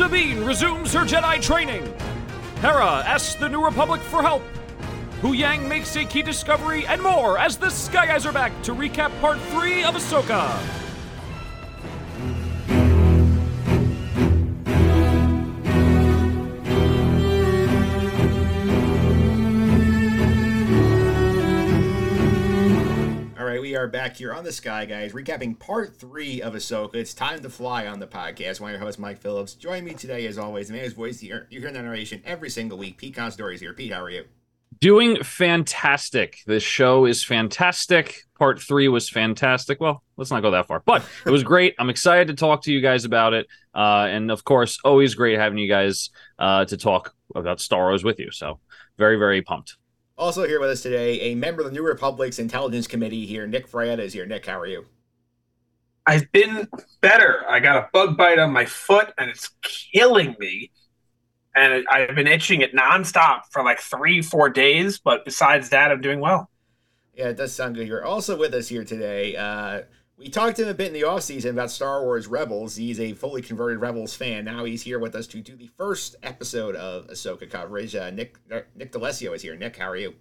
Sabine resumes her Jedi training. Hera asks the New Republic for help. Huyang makes a key discovery, and more as the Sky Guys are back to recap part 3 of Ahsoka. We are back here on the Sky Guys, recapping part three of Ahsoka. It's time to fly on the podcast. Of your hosts, Mike Phillips. Join me today, as always, the man whose voice hear, you hear the narration every single week. Pete is here. Pete, how are you? Doing fantastic. This show is fantastic. Part three was fantastic. Well, let's not go that far, but it was great. I'm excited to talk to you guys about it. Uh, and of course, always great having you guys uh, to talk about Star Wars with you. So, very, very pumped. Also here with us today, a member of the New Republic's Intelligence Committee here, Nick Fraietta is here. Nick, how are you? I've been better. I got a bug bite on my foot and it's killing me. And I've been itching it nonstop for like three, four days. But besides that, I'm doing well. Yeah, it does sound good. You're also with us here today. Uh, we talked to him a bit in the offseason about Star Wars Rebels. He's a fully converted Rebels fan. Now he's here with us to do the first episode of Ahsoka coverage. Uh, Nick uh, Nick D'Alessio is here. Nick, how are you?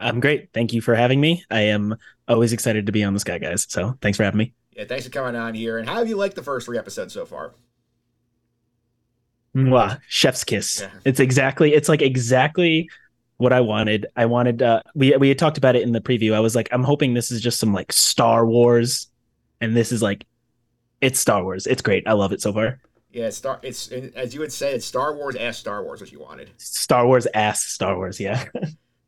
I'm great. Thank you for having me. I am always excited to be on the Sky Guys. So thanks for having me. Yeah, thanks for coming on here. And how have you liked the first three episodes so far? Mwah, chef's kiss. Yeah. It's exactly. It's like exactly what I wanted. I wanted. Uh, we we had talked about it in the preview. I was like, I'm hoping this is just some like Star Wars, and this is like, it's Star Wars. It's great. I love it so far. Yeah, it's Star. It's as you would say, it's Star Wars as Star Wars, what you wanted. Star Wars ass Star Wars. Yeah.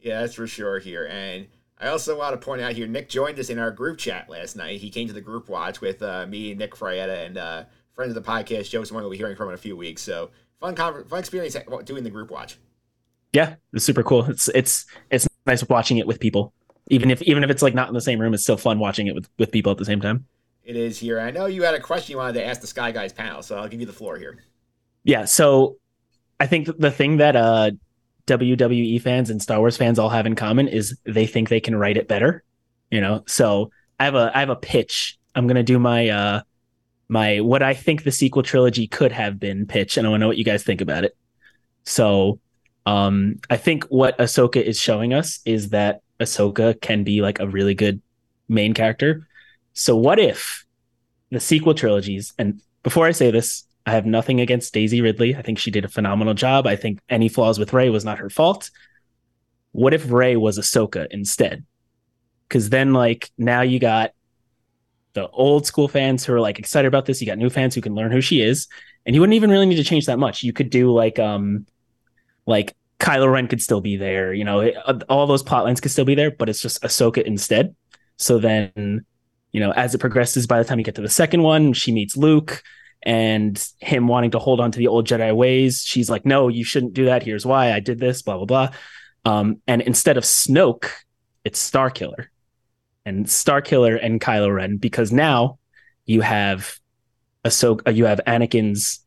Yeah, that's for sure here. And I also want to point out here, Nick joined us in our group chat last night. He came to the group watch with uh, me, Nick Fraietta, and uh, friend of the podcast, Joe, someone we'll be hearing from in a few weeks. So fun, conver- fun experience doing the group watch. yeah, it's super cool. It's it's it's nice watching it with people. Even if even if it's like not in the same room, it's still fun watching it with with people at the same time. It is here. I know you had a question you wanted to ask the Sky Guys panel, so I'll give you the floor here. Yeah, so I think the thing that uh WWE fans and Star Wars fans all have in common is they think they can write it better. You know, so I have a I have a pitch. I'm gonna do my uh my what I think the sequel trilogy could have been pitch, and I want to know what you guys think about it. So um I think what Ahsoka is showing us is that Ahsoka can be like a really good main character. So what if the sequel trilogies and before I say this, I have nothing against Daisy Ridley. I think she did a phenomenal job. I think any flaws with Rey was not her fault. What if Rey was Ahsoka instead? Because then, like, now you got the old school fans who are like excited about this. You got new fans who can learn who she is, and you wouldn't even really need to change that much. You could do like, um, like Kylo Ren could still be there. You know, it, all those plot lines could still be there, but it's just Ahsoka instead. So then, you know, as it progresses, by the time you get to the second one, she meets Luke and him wanting to hold on to the old Jedi ways. She's like, no, you shouldn't do that. Here's why I did this, blah, blah, blah. Um, and instead of Snoke, it's Starkiller. And Starkiller and Kylo Ren, because now you have Ahsoka, you have Anakin's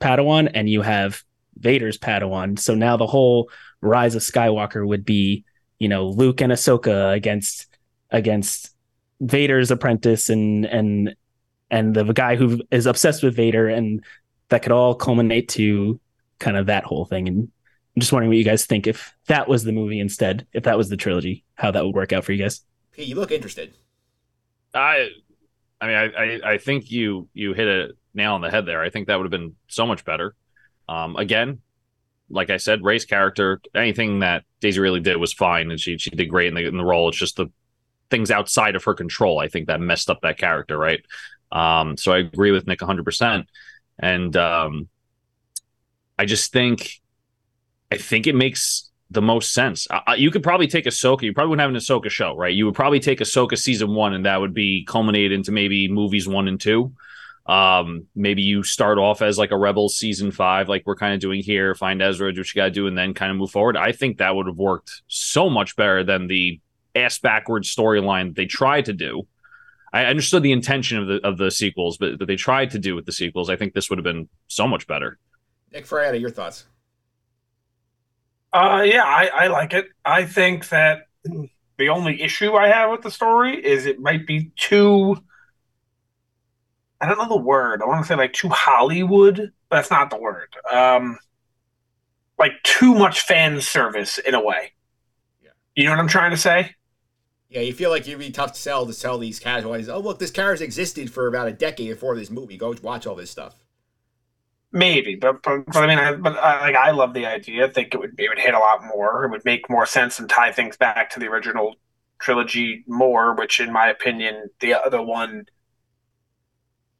Padawan and you have Vader's Padawan. So now the whole Rise of Skywalker would be, you know, Luke and Ahsoka against against Vader's apprentice and and and the guy who is obsessed with Vader, and that could all culminate to kind of that whole thing. And I'm just wondering what you guys think if that was the movie instead, if that was the trilogy, how that would work out for you guys. Pete, you look interested. I, I mean, I, I, I think you you hit a nail on the head there. I think that would have been so much better. Um, again, like I said, Rey's character, anything that Daisy Ridley did was fine, and she she did great in the in the role. It's just the things outside of her control. I think that messed up that character, right? Um, so I agree with Nick 100. percent And um, I just think, I think it makes the most sense. Uh, you could probably take Ahsoka. You probably wouldn't have an Ahsoka show, right? You would probably take Ahsoka season one, and that would be culminated into maybe movies one and two. Um, maybe you start off as like a Rebels season five, like we're kind of doing here. Find Ezra, do what you got to do, and then kind of move forward. I think that would have worked so much better than the ass backwards storyline that they tried to do. I understood the intention of the of the sequels, but that they tried to do with the sequels. I think this would have been so much better. Nick Fraietta, your thoughts? Uh, yeah, I, I like it. I think that the only issue I have with the story is it might be too I don't know the word. I want to say like too Hollywood, but that's not the word. Um, like too much fan service in a way. Yeah. You know what I'm trying to say? Yeah, you feel like it'd be tough to sell to sell these casual. Oh, look, this character existed for about a decade before this movie. Go watch all this stuff. Maybe, but but, but I mean, I, but I, like I love the idea. I think it would it would hit a lot more. It would make more sense and tie things back to the original trilogy more. Which, in my opinion, the other one,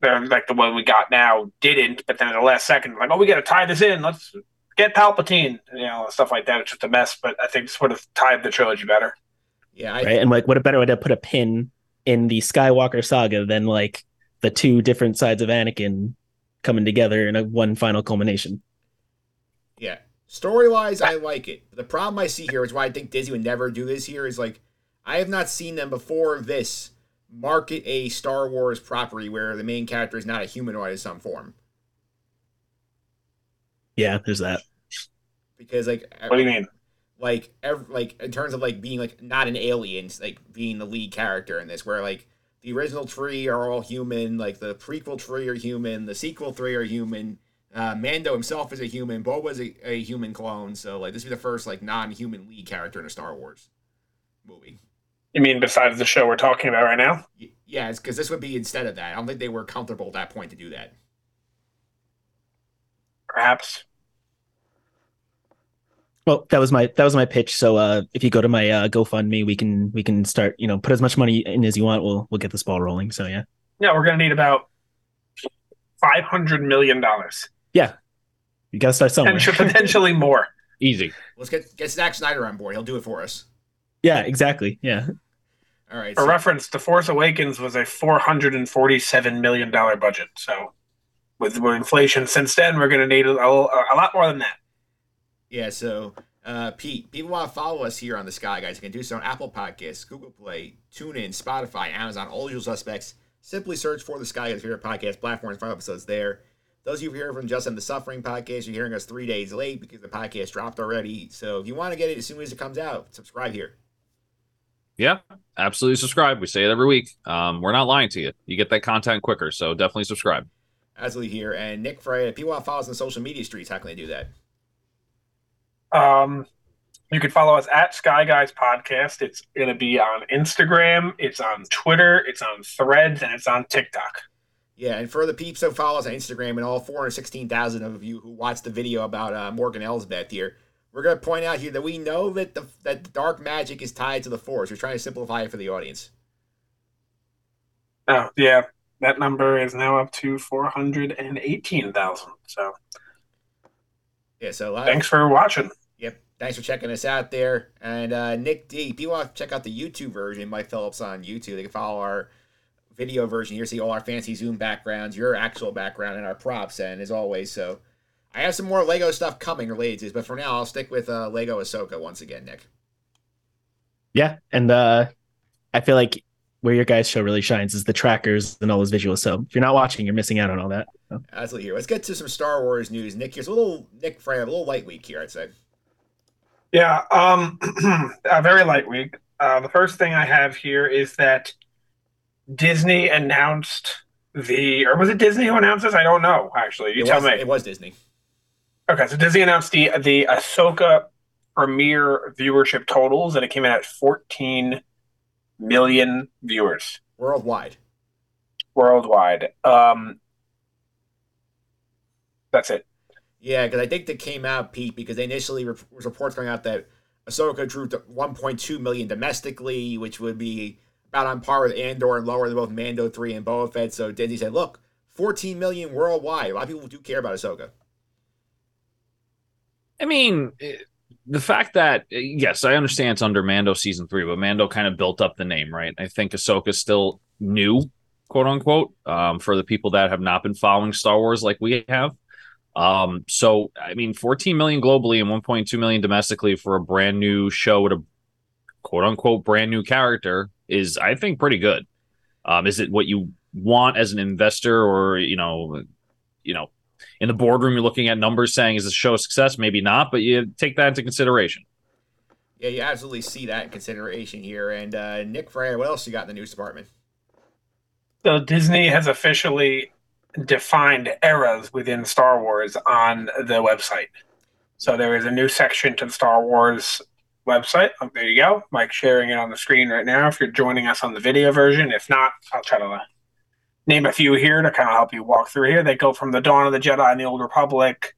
like the one we got now, didn't. But then at the last second, like, oh, we got to tie this in. Let's get Palpatine, you know, stuff like that. It's just a mess. But I think this would have tied the trilogy better. Yeah, I, right? And like, what a better way to put a pin in the Skywalker saga than like the two different sides of Anakin coming together in a one final culmination. Yeah. Story wise, I like it. The problem I see here is why I think Disney would never do this here is like, I have not seen them before this market a Star Wars property where the main character is not a humanoid in some form. Yeah, there's that. Because like, What do you mean? Like ev- like in terms of like being like not an alien, like being the lead character in this, where like the original three are all human, like the prequel three are human, the sequel three are human. Uh, Mando himself is a human. Bo was a, a human clone, so like this would be the first like non-human lead character in a Star Wars movie. You mean besides the show we're talking about right now? Y- Yeah, because this would be instead of that. I don't think they were comfortable at that point to do that. Perhaps. Well, that was my that was my pitch. So uh, if you go to my uh, GoFundMe, we can we can start. You know, put as much money in as you want. We'll we'll get this ball rolling. So yeah, Yeah, we're gonna need about five hundred million dollars, yeah you got to start somewhere. potentially, potentially more. Easy. Let's get get Zack Snyder on board. He'll do it for us. yeah, exactly. Yeah, All right. For so- reference, The Force Awakens was a four hundred and forty-seven million dollar budget. So, with, with inflation since then, we're gonna need a, a, a lot more than that. Yeah, so uh, Pete, people want to follow us here on the Sky Guys. You can do so on Apple Podcasts, Google Play, TuneIn, Spotify, Amazon, all usual suspects. Simply search for the Sky Guys favorite podcast platforms. Find episodes there. Those of you who hear from Just End the Suffering podcast, you're hearing us three days late because the podcast dropped already. So if you want to get it as soon as it comes out, subscribe here. Yeah, absolutely subscribe. We say it every week. Um, we're not lying to you. You get that content quicker, so definitely subscribe. Absolutely here. And Nick Frey, if people want to follow us on social media streets, how can they do that? Um, you can follow us at Sky Guys Podcast. It's gonna be on Instagram, it's on Twitter, it's on Threads, and it's on TikTok. Yeah, and for the peeps who follow us on Instagram and all 416,000 of you who watched the video about uh, Morgan Elsbeth here, we're going to point out here that we know that the that dark magic is tied to the Force. We're trying to simplify it for the audience. Oh yeah, that number is now up to four hundred and eighteen thousand. So Yeah, so uh, thanks for watching. Thanks for checking us out there. And uh, Nick D, You want to check out the YouTube version, Mike Phillips on YouTube. They can follow our video version here, see all our fancy Zoom backgrounds, your actual background, and our props. And as always, so I have some more Lego stuff coming related to this, but for now, I'll stick with uh, Lego Ahsoka once again, Nick. yeah, and uh, I feel like where your guys' show really shines is the trackers and all those visuals. So if you're not watching, you're missing out on all that. So, Absolutely here. Let's get to some Star Wars news. Nick, here's a little Nick Frey, a little light week here, I'd say. Yeah, um, a very light week. Uh, the first thing I have here is that Disney announced the, or was it Disney who announced this? I don't know. Actually, you it tell was, me. It was Disney. Okay, so Disney announced the the Ahsoka premiere viewership totals, and it came in at 14 million viewers Worldwide. worldwide. Um, that's it. Yeah, because I think that came out, Pete, because they initially was reports going out that Ahsoka drew to 1.2 million domestically, which would be about on par with Andor and lower than both Mando 3 and Boba Fett. So Disney said, look, 14 million worldwide. A lot of people do care about Ahsoka. I mean, the fact that yes, I understand it's under Mando season three, but Mando kind of built up the name, right? I think Ahsoka's still new, quote unquote, um, for the people that have not been following Star Wars like we have. Um, so I mean, 14 million globally and 1.2 million domestically for a brand new show with a quote unquote brand new character is, I think, pretty good. Um, is it what you want as an investor, or you know, you know, in the boardroom you're looking at numbers saying is the show a success? Maybe not, but you take that into consideration. Yeah, you absolutely see that in consideration here. And uh, Nick Frey, what else you got in the news department? So Disney has officially defined eras within Star Wars on the website. So there is a new section to the Star Wars website. Oh, there you go. Mike sharing it on the screen right now. If you're joining us on the video version, if not, I'll try to uh, name a few here to kind of help you walk through here. They go from the Dawn of the Jedi and the Old Republic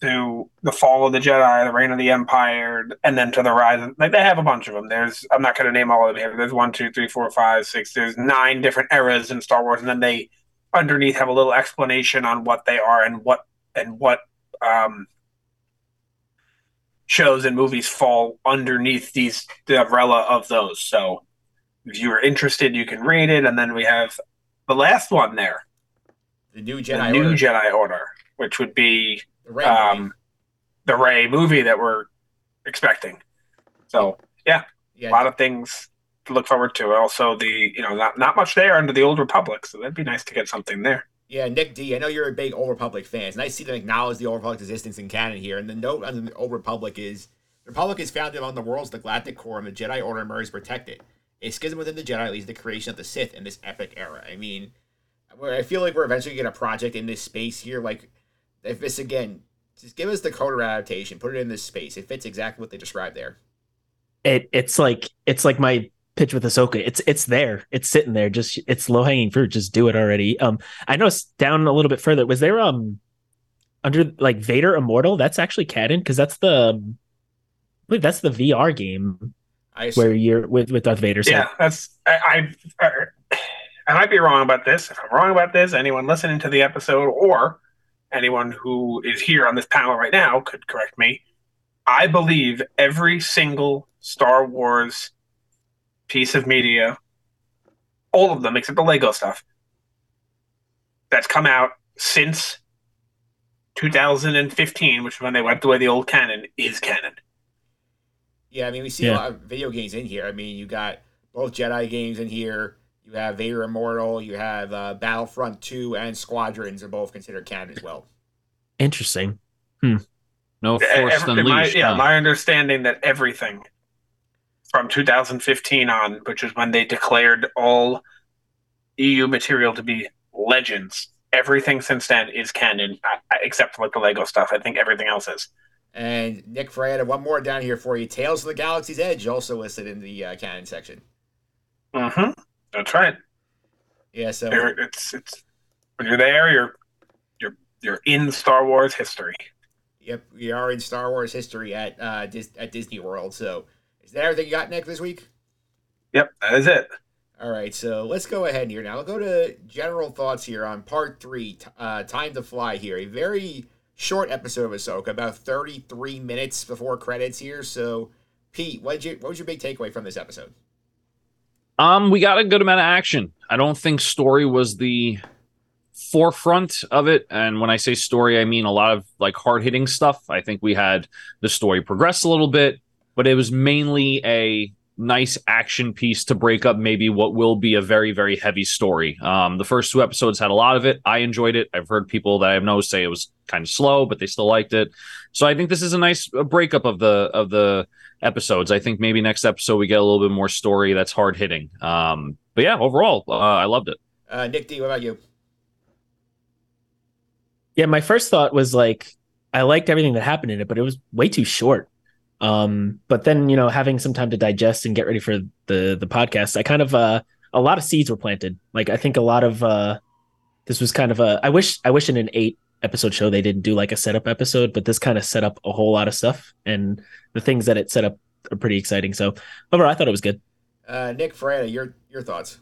to the Fall of the Jedi, the Reign of the Empire, and then to the Rise. Like they have a bunch of them. There's I'm not going to name all of them here. There's one, two, three, four, five, six. There's nine different eras in Star Wars, and then they underneath have a little explanation on what they are and what and what um, shows and movies fall underneath these the umbrella of those. So if you are interested, you can read it, and then we have the last one there, The new the Jedi new Order. Jedi Order, which would be the Rey um, the Rey movie that we're expecting. So yeah, a lot of things to look forward to. Also, the you know not not much there under the Old Republic, so that'd be nice to get something there. Yeah, Nick D, I know you're a big Old Republic fan. It's nice to see them acknowledge the Old Republic's existence in canon here. And the note on the Old Republic is the Republic is founded on the world's of the Galactic Core and the Jedi Order emerges to protect it. A schism within the Jedi leads to the creation of the Sith in this epic era. I mean, I feel like we're eventually going to get a project in this space here. Like, if this again, just give us the KOTOR adaptation, put it in this space. It fits exactly what they described there. It it's like it's like my pitch with Ahsoka. It's it's there. It's sitting there. Just it's low hanging fruit. Just do it already. Um, I noticed down a little bit further. Was there um under like Vader Immortal? That's actually canon because that's the I believe that's the VR game I where you're with with Darth Vader. So Yeah, that's I, I I might be wrong about this. If I'm wrong about this, anyone listening to the episode or anyone who is here on this panel right now could correct me. I believe every single Star Wars piece of media, all of them except the Lego stuff, that's come out since 2015, which is when they wiped away the old canon, is canon. Yeah, I mean, we see Yeah. a lot of video games in here. I mean, you got both Jedi games in here. You have Vader Immortal. You have uh, Battlefront 2 and Squadrons are both considered canon as well. interesting. No Force Every- my, Unleashed. yeah, huh? my understanding that everything from 2015 on, which is when they declared all EU material to be legends, everything since then is canon, I- except for like the Lego stuff. I think everything else is. And Nick Fraietta, one more down here for you. Tales of the Galaxy's Edge also listed in the uh, canon section. Mm-hmm. That's right. Yeah, so You're- It's it's when you're there, you're you're you're in Star Wars history. yep, we are in Star Wars history at uh, Dis- at Disney World. So is that everything you got, Nick, this week? Yep, that is it. All right, so let's go ahead here now. I'll go to general thoughts here on part three, uh, Time to Fly here. A very short episode of Ahsoka, about 33 minutes before credits here. So, Pete, what did you what was your big takeaway from this episode? Um, we got a good amount of action. I don't think story was the forefront of it. And when I say story, I mean a lot of like hard hitting stuff. I think we had the story progress a little bit, but it was mainly a nice action piece to break up maybe what will be a very, very heavy story. Um, the first two episodes had a lot of it. I enjoyed it. I've heard people that I know say it was kind of slow, but they still liked it. So I think this is a nice uh, breakup of the of the episodes. I think maybe next episode we get a little bit more story that's hard hitting. Um, but yeah, overall, uh, I loved it. Uh, Nick D, what about you? Yeah, my first thought was like I liked everything that happened in it, but it was way too short. Um, but then you know, having some time to digest and get ready for the the podcast, I kind of uh a lot of seeds were planted. Like I think a lot of uh this was kind of a I wish I wish in an eight episode show they didn't do like a setup episode, but this kind of set up a whole lot of stuff and the things that it set up are pretty exciting. So overall I thought it was good. Uh, Nick Fraietta, your your thoughts?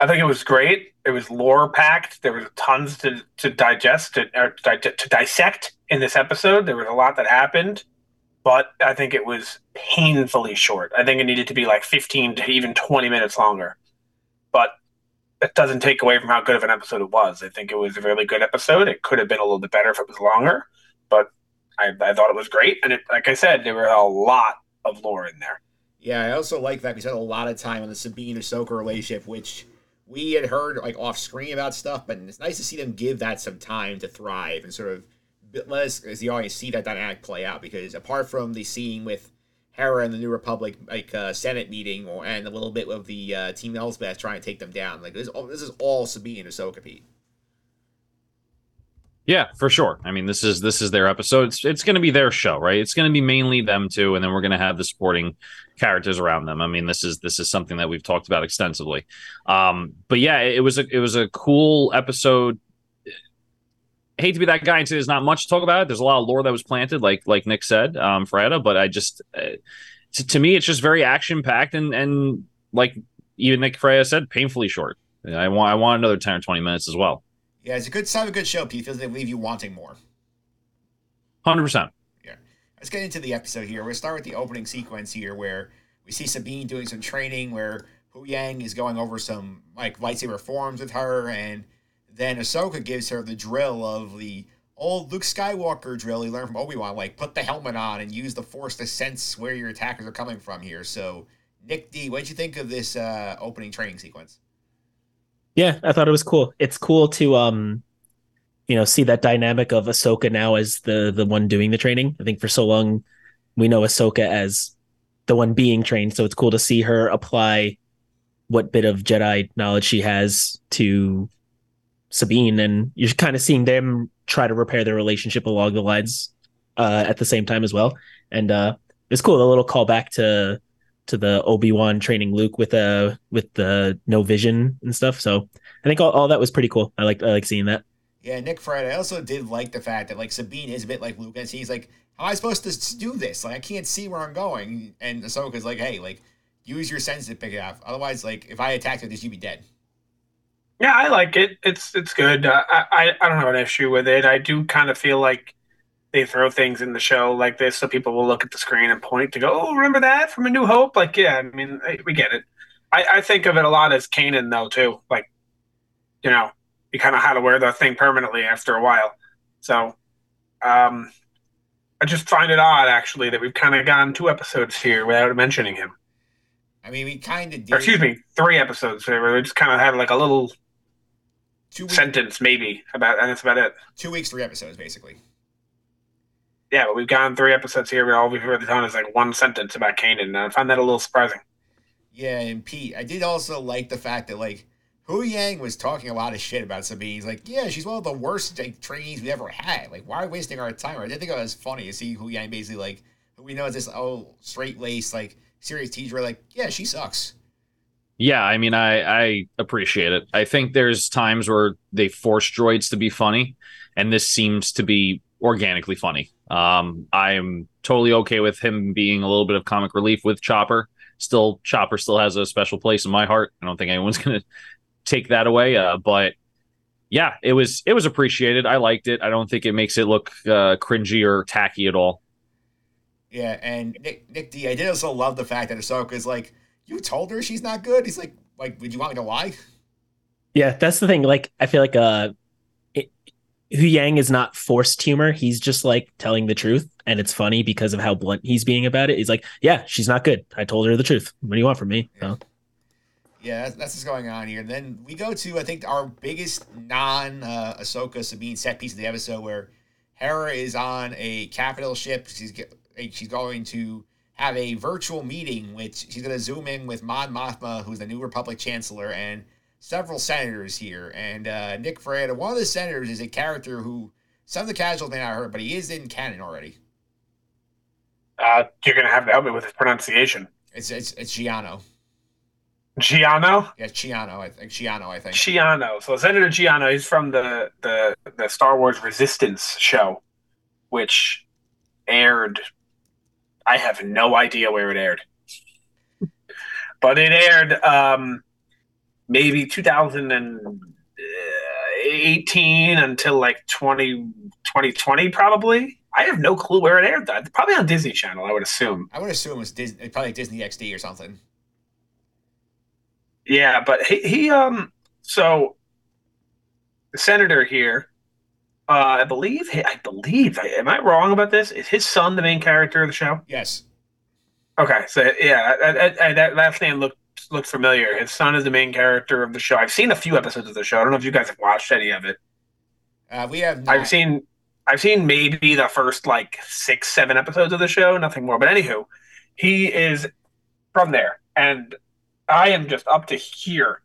I think it was great. It was lore packed. There was tons to, to digest to, or to, to dissect in this episode. There was a lot that happened, but I think it was painfully short. I think it needed to be like 15 to even 20 minutes longer. But it doesn't take away from how good of an episode it was. I think it was a really good episode. It could have been a little bit better if it was longer, but I, I thought it was great. And it, like I said, there were a lot of lore in there. Yeah, I also like that we spent a lot of time on the Sabine Ahsoka relationship, which we had heard like off screen about stuff, but it's nice to see them give that some time to thrive and sort of let us as the audience see that dynamic play out. Because apart from the scene with Hera and the New Republic like uh, Senate meeting, or and a little bit of the uh, Team Elsbeth trying to take them down. Like this, this is all Sabine and Ahsoka, Pete. Yeah, for sure. I mean, this is this is their episode. It's it's going to be their show, right? It's going to be mainly them two, and then we're going to have the supporting characters around them. I mean, this is this is something that we've talked about extensively. Um, but yeah, it was a it was a cool episode. Hate to be that guy and say there's not much to talk about. There's a lot of lore that was planted, like like Nick said, um, for Edda. But I just, uh, to, to me, it's just very action packed and and like even Nick Fraietta said, painfully short. I want I want another ten or twenty minutes as well. Yeah, it's a good sign of a good show, Pete. Feels they leave you wanting more. Hundred percent. Yeah. Let's get into the episode here. We'll start with the opening sequence here where we see Sabine doing some training where Hu Huyang is going over some like lightsaber forms with her, and then Ahsoka gives her the drill of the old Luke Skywalker drill he learned from Obi Wan, like put the helmet on and use the Force to sense where your attackers are coming from here. So, Nick D, what did you think of this uh, opening training sequence? Yeah, I thought it was cool. It's cool to um you know, see that dynamic of Ahsoka now as the the one doing the training. I think for so long we know Ahsoka as the one being trained, so it's cool to see her apply what bit of Jedi knowledge she has to Sabine, and you're kind of seeing them try to repair their relationship along the lines uh, at the same time as well. And uh, it's cool, a little callback to to the Obi Wan training Luke with uh with the no vision and stuff. So I think all, all that was pretty cool. I like I like seeing that. Yeah, Nick Fred. I also did like the fact that like Sabine is a bit like Luke, and he's like, "How am I supposed to do this? Like, I can't see where I'm going." And Ahsoka's like, "Hey, like, use your sense to pick it up. Otherwise, like, if I attack with this, you'd be dead." Yeah, I like it. It's it's good. Uh, I, I I don't have an issue with it. I do kind of feel like they throw things in the show like this so people will look at the screen and point to go, oh, remember that from A New Hope? Like, yeah, I mean, we get it. I, I think of it a lot as Kanan, though, too. Like, you know, you kind of had to wear the thing permanently after a while. So, um, I just find it odd, actually, that we've kind of gone two episodes here without mentioning him. I mean, we kind of did. Or, excuse me, three episodes where we just kind of had like a little two sentence, maybe, about, and that's about it. Two weeks, three episodes, basically yeah, but we've gone three episodes here, but all we've really done is like one sentence about Kanan, and I find that a little surprising. Yeah, and Pete, I did also like the fact that like Huyang was talking a lot of shit about Sabine. He's like, yeah, she's one of the worst like, trainees we ever had. Like, why are we wasting our time? I did think it was funny to see Huyang basically like, we know is this oh straight laced like serious teacher. Like, yeah, she sucks. Yeah, I mean, I I appreciate it. I think there's times where they force droids to be funny, and this seems to be organically funny. Um, I'm totally okay with him being a little bit of comic relief with Chopper. Still, Chopper still has a special place in my heart. I don't think anyone's to take that away. Uh, but yeah, it was it was appreciated. I liked it. I don't think it makes it look uh, cringy or tacky at all. Yeah, and Nick, Nick D, I did also love the fact that Ahsoka is like, "You told her she's not good." He's like, "Like, would you want me to lie?" Yeah, that's the thing. Like, I feel like uh, Huyang is not forced humor. He's just like telling the truth, and it's funny because of how blunt he's being about it. He's like, "Yeah, she's not good. I told her the truth. What do you want from me?" Yeah, yeah that's, that's what's going on here. And then we go to I think our biggest non uh, Ahsoka Sabine set piece of the episode, where Hera is on a capital ship. She's she's going to have a virtual meeting, which she's going to zoom in with Mon Mothma, who's the new Republic Chancellor, and several senators here, and uh, Nick Fraietta, one of the senators, is a character who some of the casuals may not heard, but he is in canon already. Uh, you're gonna have to help me with his pronunciation. It's it's it's Giano. Giano? Yeah, Chiano. I think Chiano. I think Chiano. So Senator Giano. He's from the the the Star Wars Resistance show, which aired. I have no idea where it aired, but it aired um, maybe 2018 until like 20, 2020 probably. I have no clue where it aired. That probably on Disney Channel, I would assume. I would assume it's Disney, probably Disney XD or something. Yeah, but he, he um so the senator here, uh, I believe I believe am I wrong about this? Is his son the main character of the show? Yes. Okay, so yeah, that, that, that last name looked looked familiar. His son is the main character of the show. I've seen a few episodes of the show. I don't know if you guys have watched any of it. Uh, we have. Not. I've seen. I've seen maybe the first like six, seven episodes of the show. Nothing more. But anywho, He is from there, and I am just up to here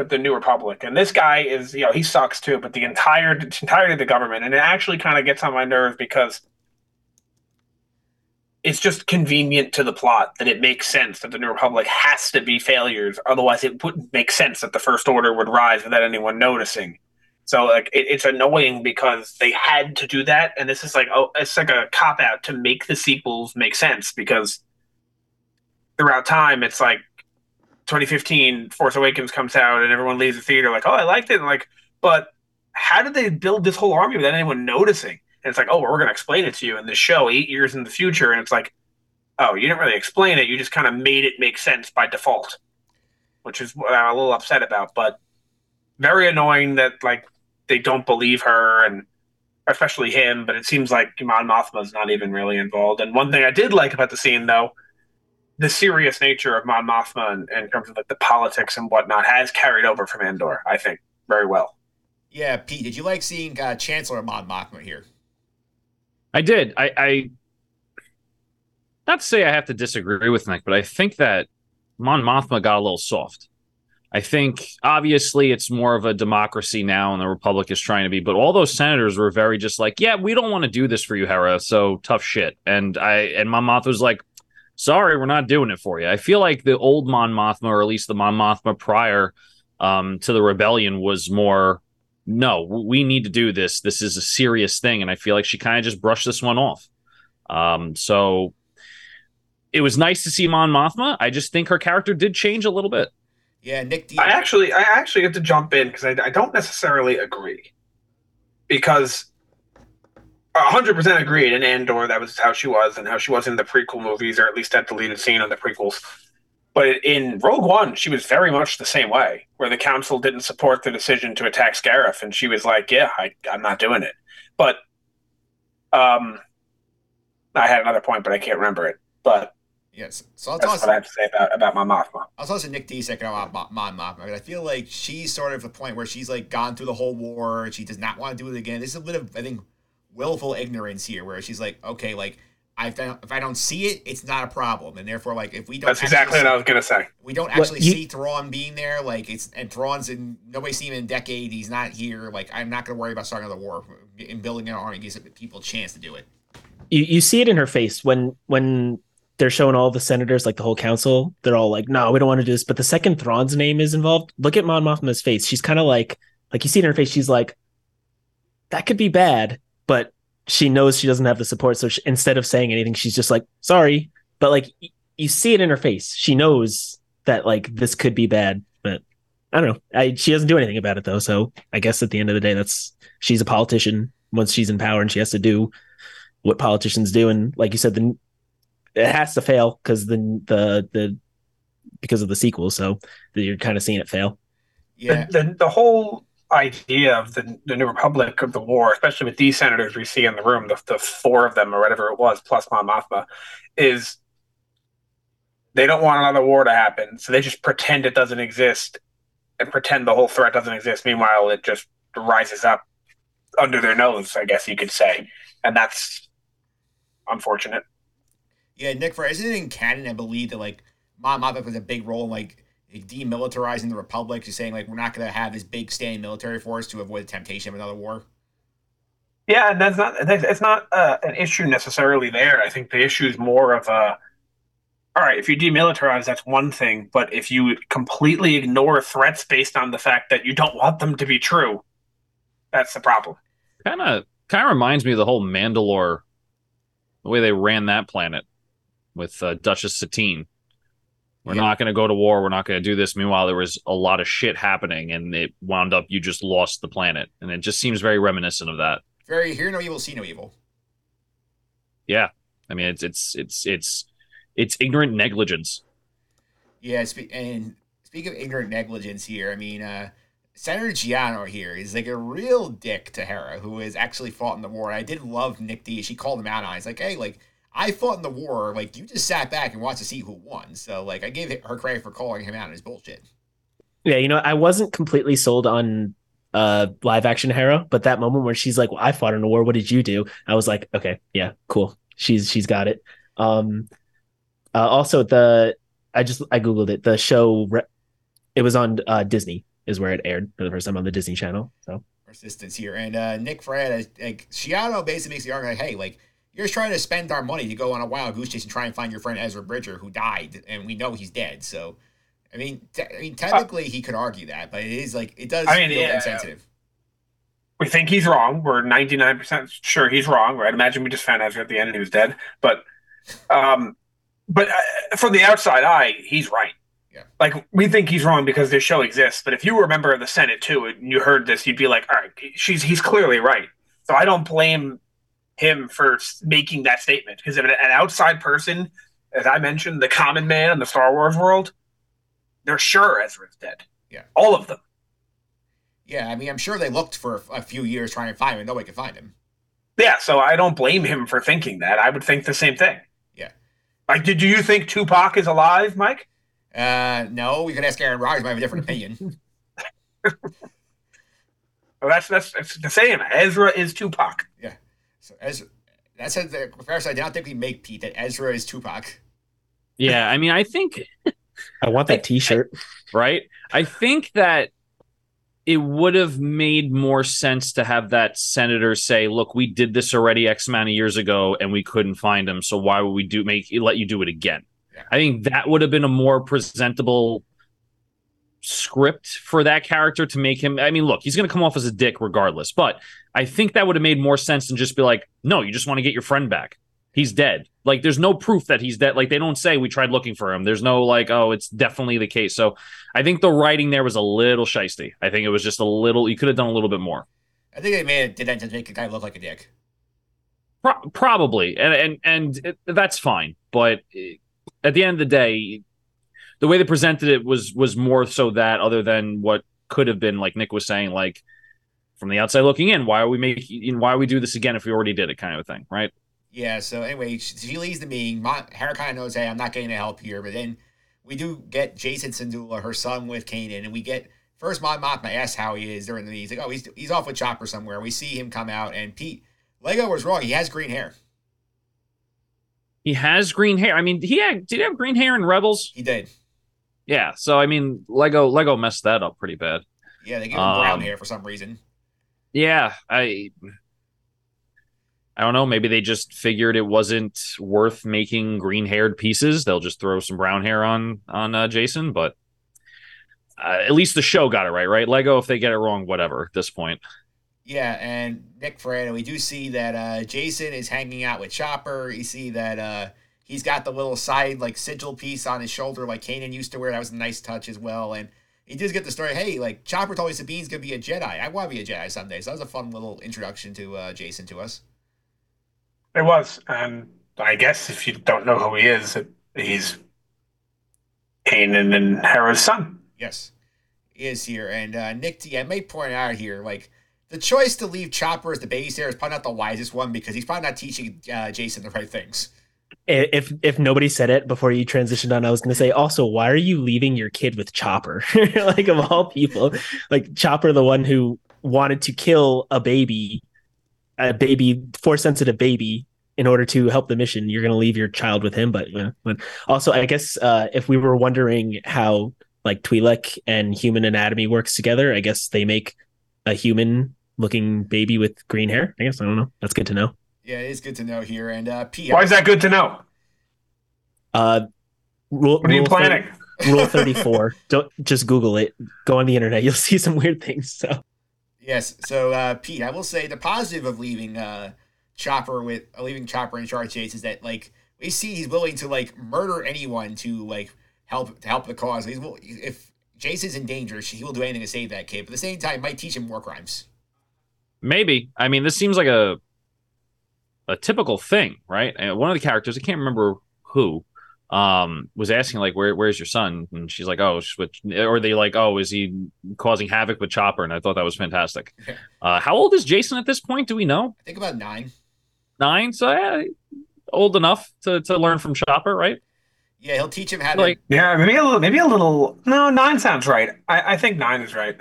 with the New Republic. And this guy is, you know, he sucks too. But the entire the entirety of the government, and it actually kind of gets on my nerves because it's just convenient to the plot that it makes sense that the New Republic has to be failures. Otherwise, it wouldn't make sense that the First Order would rise without anyone noticing. So like it, it's annoying because they had to do that, and this is like oh, it's like a cop out to make the sequels make sense because throughout time it's like 2015 Force Awakens comes out and everyone leaves the theater like oh I liked it and like but how did they build this whole army without anyone noticing? And it's like oh we're going to explain it to you in the show eight years in the future, and it's like oh you didn't really explain it, you just kind of made it make sense by default, which is what I'm a little upset about, but very annoying that like they don't believe her and especially him. But it seems like Mon Mothma's not even really involved. And one thing I did like about the scene, though, the serious nature of Mon Mothma in, in terms of like the politics and whatnot has carried over from Andor. I think very well. Yeah, Pete, did you like seeing uh, Chancellor Mon Mothma here? I did. I, I not to say I have to disagree with Nick, but I think that Mon Mothma got a little soft. I think obviously it's more of a democracy now, and the Republic is trying to be. But all those senators were very just like, "Yeah, we don't want to do this for you, Hera. So tough shit." And I and Mon Mothma was like, "Sorry, we're not doing it for you." I feel like the old Mon Mothma, or at least the Mon Mothma prior um, to the rebellion, was more, "No, we need to do this. This is a serious thing." And I feel like she kind of just brushed this one off. Um, so it was nice to see Mon Mothma. I just think her character did change a little bit. Yeah, Nick. D- I actually, I actually have to jump in because I, I don't necessarily agree. Because hundred percent agreed in Andor that was how she was and how she was in the prequel movies, or at least that deleted scene of the prequels. But in Rogue One, she was very much the same way, where the Council didn't support the decision to attack Scarif, and she was like, "Yeah, I, I'm not doing it." But um, I had another point, but I can't remember it. But Yes. So I'll that's toss, what I have to say about about Mon Mothma. I'll toss to Nick D second about Mon Mon Mothma. because I feel like she's sort of the point where she's like gone through the whole war. She does not want to do it again. This is a bit of I think willful ignorance here, where she's like, okay, like I don't, if I don't see it, it's not a problem, and therefore, like if we don't, That's exactly see, what I was gonna say. we don't actually you- see Thrawn being there, like it's and Thrawn's in nobody's seen him in a decade. He's not here. Like I'm not gonna worry about starting another war and building an army gives people a chance to do it. you, you see it in her face when when they're showing all the senators, like the whole council, they're all like, "No, we don't want to do this." But the second Thrawn's name is involved, look at Mon Mothma's face. She's kind of like, like you see it in her face. She's like, "That could be bad," but she knows she doesn't have the support. So she, instead of saying anything, she's just like, "Sorry," but like y- you see it in her face. She knows that like this could be bad, but I don't know. I, she doesn't do anything about it though. So I guess at the end of the day, that's she's a politician once she's in power and she has to do what politicians do. And like you said, the it has to fail because the the the because of the sequel. So you're kind of seeing it fail. Yeah, The, the the whole idea of the the New Republic of the war, especially with these senators we see in the room, the, the four of them or whatever it was, plus Mon Mothma, is they don't want another war to happen, so they just pretend it doesn't exist and pretend the whole threat doesn't exist. Meanwhile, it just rises up under their nose, I guess you could say, and that's unfortunate. yeah. Nick, for isn't it in canon? I believe that like Mon Mothma plays a big role in like demilitarizing the Republic. She's saying like we're not gonna have this big standing military force to avoid the temptation of another war. Yeah, that's not that's- it's not uh, an issue necessarily there. I think the issue is more of a all right. If you demilitarize, that's one thing, but if you completely ignore threats based on the fact that you don't want them to be true, that's the problem. Kind of kind of reminds me of the whole Mandalore, the way they ran that planet with uh, Duchess Satine. We're Yeah. not going to go to war. We're not going to do this. Meanwhile, there was a lot of shit happening, and it wound up you just lost the planet, and it just seems very reminiscent of that. Very hear no evil, see no evil. Yeah, I mean it's it's it's it's it's ignorant negligence. Yeah, and speak of ignorant negligence here, I mean, uh, Senator Giano here is like a real dick to Hera, who has actually fought in the war. I did love Nick D. She called him out on it. It's like, hey, like, I fought in the war. Like, you just sat back and watched to see who won. So, like, I gave her credit for calling him out on his bullshit. Yeah, you know, I wasn't completely sold on uh live action Hera, but that moment where she's like, well, I fought in a war, what did you do? I was like, okay, yeah, cool. She's she's got it. Um Uh, also, the I just I googled it. The show re- it was on uh, Disney is where it aired for the first time on the Disney Channel. So Persistence here, and uh, Nick Fred, like Shiano, basically makes the argument, like, hey, like you're trying to spend our money to go on a wild goose chase and try and find your friend Ezra Bridger who died, and we know he's dead. So, I mean, te- I mean, technically he could argue that, but it is like it does I mean, feel yeah. insensitive. we think he's wrong. We're 99% sure he's wrong, right? Imagine we just found Ezra at the end and he was dead. But um but uh, from the outside eye, he's right. Yeah. Like we think he's wrong because this show exists, but if you were a member of the Senate too and you heard this, you'd be like, "All right, she's he's clearly right." So I don't blame him for making that statement because if an outside person, as I mentioned, the common man in the Star Wars world, they're sure Ezra's dead. Yeah. All of them. Yeah, I mean, I'm sure they looked for a few years trying to find him, and nobody could find him. Yeah, so I don't blame him for thinking that. I would think the same thing. Yeah. Like, did you think Tupac is alive, Mike? Uh, no, we could ask Aaron Rodgers. Might have a different opinion. Well, that's that's it's the same. Ezra is Tupac. So Ezra, that's a, the comparison I don't think we make Pete that Ezra is Tupac. Yeah, I mean, I think I want that T-shirt. right? I think that it would have made more sense to have that senator say, "Look, we did this already X amount of years ago, and we couldn't find him. So why would we do make let you do it again?" Yeah. I think that would have been a more presentable script for that character to make him. I mean, look, he's going to come off as a dick regardless, but I think that would have made more sense than just be like, "No, you just want to get your friend back. He's dead." Like, there's no proof that he's dead. Like, they don't say we tried looking for him. There's no like, "Oh, it's definitely the case." So. I think the writing there was a little shisty. I think it was just a little. You could have done a little bit more. I think they made it did that to make a guy look like a dick. Pro- probably, and and and it, that's fine. But eh, at the end of the day, the way they presented it was was more so that other than what could have been, like Nick was saying, like from the outside looking in, why are we making? Why we do this again if we already did it, kind of a thing, right? Yeah. So anyway, she, she leaves the meeting. Kind of knows, hey, I'm not getting the help here. But then we do get Jacen Syndulla, her son, with Kanan, and we get first Mon Mothma asks how he is during the meeting. He's like, oh, he's he's off with Chopper somewhere. We see him come out, and Pete Lego was wrong. He has green hair. He has green hair. I mean, he had did he have green hair in Rebels? He did. Yeah. So I mean, Lego Lego messed that up pretty bad. Yeah, they gave him brown Um, hair for some reason. Yeah, I I don't know, maybe they just figured it wasn't worth making green-haired pieces. They'll just throw some brown hair on on uh, Jacen, but uh, at least the show got it right, right? Lego if they get it wrong, whatever at this point. Yeah, and Nick Fraietta, we do see that uh, Jacen is hanging out with Chopper. You see that uh, he's got the little side like sigil piece on his shoulder like Kanan used to wear. That was a nice touch as well. And he does get the story. Hey, like Chopper told me Sabine's gonna be a Jedi. I want to be a Jedi someday. So that was a fun little introduction to uh, Jacen to us. It was, and I guess if you don't know who he is, he's Kanan and Hera's son. Yes, he is here. And uh, Nick T, I may point out here, like the choice to leave Chopper as the babysitter is probably not the wisest one because he's probably not teaching uh, Jacen the right things. If if nobody said it before you transitioned on, I was going to say also, why are you leaving your kid with Chopper? like of all people, like Chopper, the one who wanted to kill a baby, a baby, force sensitive baby, in order to help the mission. You're going to leave your child with him, but, but also, I guess uh, if we were wondering how like Twi'lek and human anatomy works together, I guess they make a human looking baby with green hair. I guess I don't know. That's good to know. Yeah, it is good to know here. And uh, P, Why is that good to know? Uh, rule, What are you rule thir- planning? rule 34 don't just google it go on the internet you'll see some weird things so Yes. So, uh, Pete, I will say the positive of leaving uh, Chopper with uh, leaving Chopper in charge Chase is that like we see he's willing to like murder anyone to like help to help the cause. He's will if Jacen's in danger, he will do anything to save that kid. But at the same time, it might teach him war crimes. Maybe. I mean, this seems like a a typical thing, right? And one of the characters, I can't remember who, um, was asking like, "Where, where's your son?" And she's like, "Oh, she's or they like, "Oh, is he causing havoc with Chopper?" And I thought that was fantastic. Uh, how old is Jacen at this point? Do we know? I think about nine. Nine. So yeah, old enough to to learn from Chopper, right? Yeah, he'll teach him how to. Like, Yeah, maybe a little. Maybe a little. No, nine sounds right. I, I think nine is right.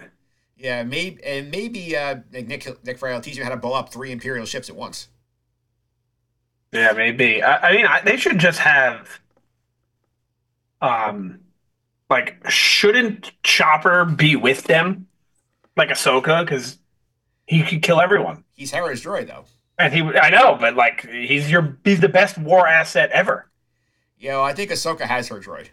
yeah, maybe and maybe uh, Nick Nick Frey will teach him how to blow up three Imperial ships at once. Yeah, maybe. I, I mean, I, they should just have Um, like, shouldn't Chopper be with them, like Ahsoka, because he could kill everyone. He's Hera's droid, though. And he, I know, but like, he's your, he's the best war asset ever. You know, I think Ahsoka has her droid.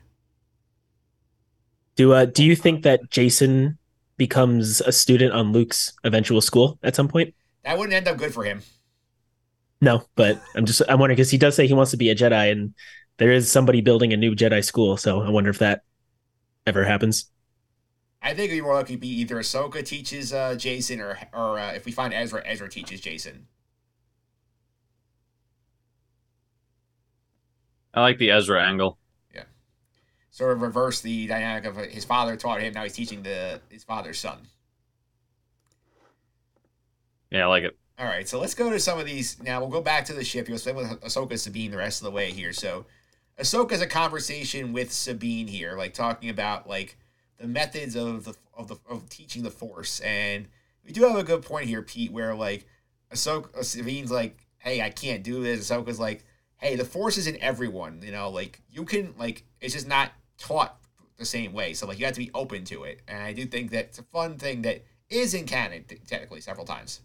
Do uh, do you think that Jacen becomes a student on Luke's eventual school at some point? That wouldn't end up good for him. No, but I'm just I'm wondering because he does say he wants to be a Jedi, and there is somebody building a new Jedi school. So I wonder if that ever happens. I think it'd be more likely to be either Ahsoka teaches uh, Jacen, or or uh, if we find Ezra, Ezra teaches Jacen. I like the Ezra angle. Yeah, sort of reverse the dynamic of his father taught him. Now he's teaching the his father's son. Yeah, I like it. All right, so let's go to some of these. Now we'll go back to the ship. You'll spend with Ahsoka Sabine the rest of the way here. So, Ahsoka's a conversation with Sabine here, like talking about like the methods of the of the of teaching the Force, and we do have a good point here, Pete, where like Ahsoka uh, Sabine's like, "Hey, I can't do this." Ahsoka's like, "Hey, the Force is in everyone. You know, like you can like it's just not taught the same way. So like you have to be open to it, and I do think that it's a fun thing that is in canon technically several times."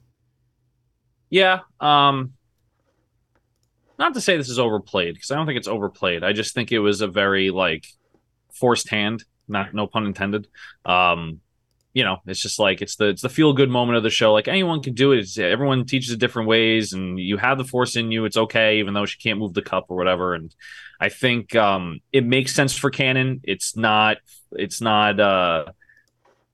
Yeah. Um not to say this is overplayed because I don't think it's overplayed. I just think it was a very like forced hand, not no pun intended. Um you know, it's just like it's the it's the feel good moment of the show. Like anyone can do it. It's, everyone teaches it different ways, and you have the force in you. It's okay, even though she can't move the cup or whatever. And I think um, it makes sense for canon. It's not it's not uh,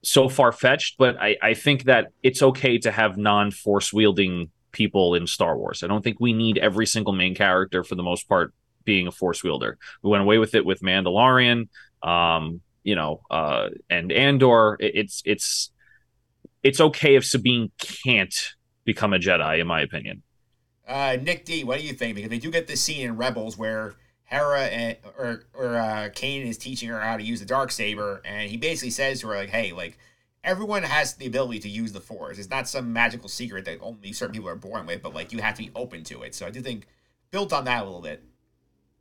so far fetched, but I I think that it's okay to have non force wielding people in Star Wars. I don't think we need every single main character for the most part being a force wielder. We went away with it with Mandalorian, um, you know, uh, and Andor. It's it's it's okay if Sabine can't become a Jedi, in my opinion. Uh, Nick D, what do you think? Because we do get this scene in Rebels where Hera and or or uh, Kanan is teaching her how to use the dark saber, and he basically says to her like, "Hey, like." Everyone has the ability to use the force. It's not some magical secret that only certain people are born with, but like you have to be open to it. So I do think built on that a little bit.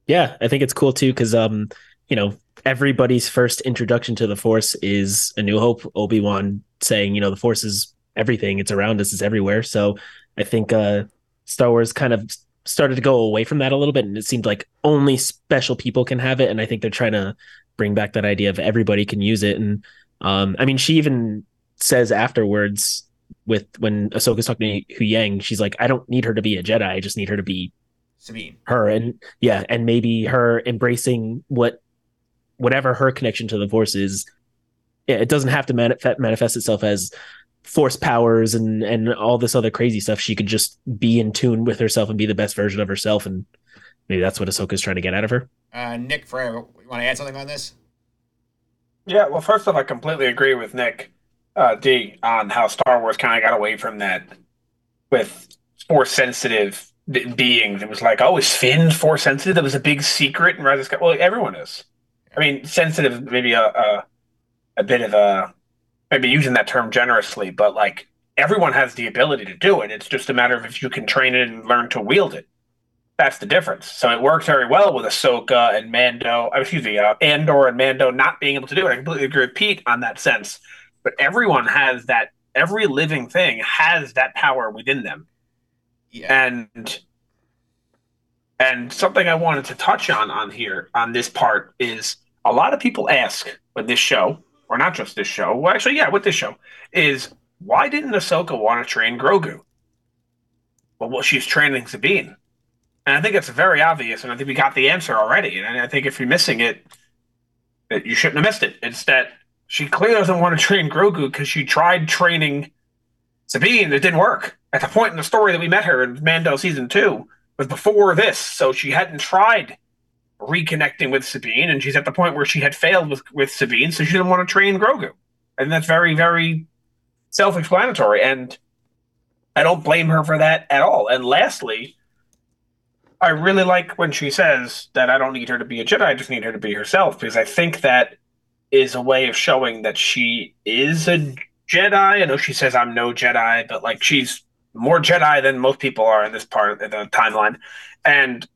Yeah, I think it's cool too because um, you know, everybody's first introduction to the force is A New Hope, Obi Wan saying, you know, the force is everything. It's around us. It's everywhere. So I think uh, Star Wars kind of started to go away from that a little bit, and it seemed like only special people can have it. And I think they're trying to bring back that idea of everybody can use it. And um, I mean, she even says afterwards with when Ahsoka's talking to Hu Huyang, she's like, I don't need her to be a Jedi. I just need her to be Sabine. Her and yeah, and maybe her embracing what whatever her connection to the Force is. It doesn't have to manifest manifest itself as force powers and and all this other crazy stuff. She could just be in tune with herself and be the best version of herself, and maybe that's what Ahsoka's trying to get out of her. Uh, Nick, Forever, you want to add something on this? Yeah, well, first off, I completely agree with Nick uh, D on how Star Wars kind of got away from that with force sensitive beings. It was like, oh, is Finn force sensitive? That was a big secret. And Rise of Skywalker. Well, everyone is. I mean, sensitive, maybe a, a a bit of a maybe using that term generously, but like everyone has the ability to do it. It's just a matter of if you can train it and learn to wield it. That's the difference. So it works very well with Ahsoka and Mando. Uh, excuse me, uh, Andor and Mando not being able to do it. I completely agree with Pete on that sense. But everyone has that. Every living thing has that power within them. Yeah. And and something I wanted to touch on on here on this part is a lot of people ask with this show, or not just this show. Well, actually, yeah, with this show, is why didn't Ahsoka want to train Grogu? Well, well, she's training Sabine. And I think it's very obvious, and I think we got the answer already. And I think if you're missing it, you shouldn't have missed it. It's that she clearly doesn't want to train Grogu because she tried training Sabine. It didn't work. At the point in the story that we met her in Mando season two was before this, so she hadn't tried reconnecting with Sabine, and she's at the point where she had failed with, with Sabine, so she didn't want to train Grogu. And that's very, very self explanatory. And I don't blame her for that at all. And lastly, I really like when she says that I don't need her to be a Jedi, I just need her to be herself, because I think that is a way of showing that she is a Jedi. I know she says I'm no Jedi, but like she's more Jedi than most people are in this part of the timeline. And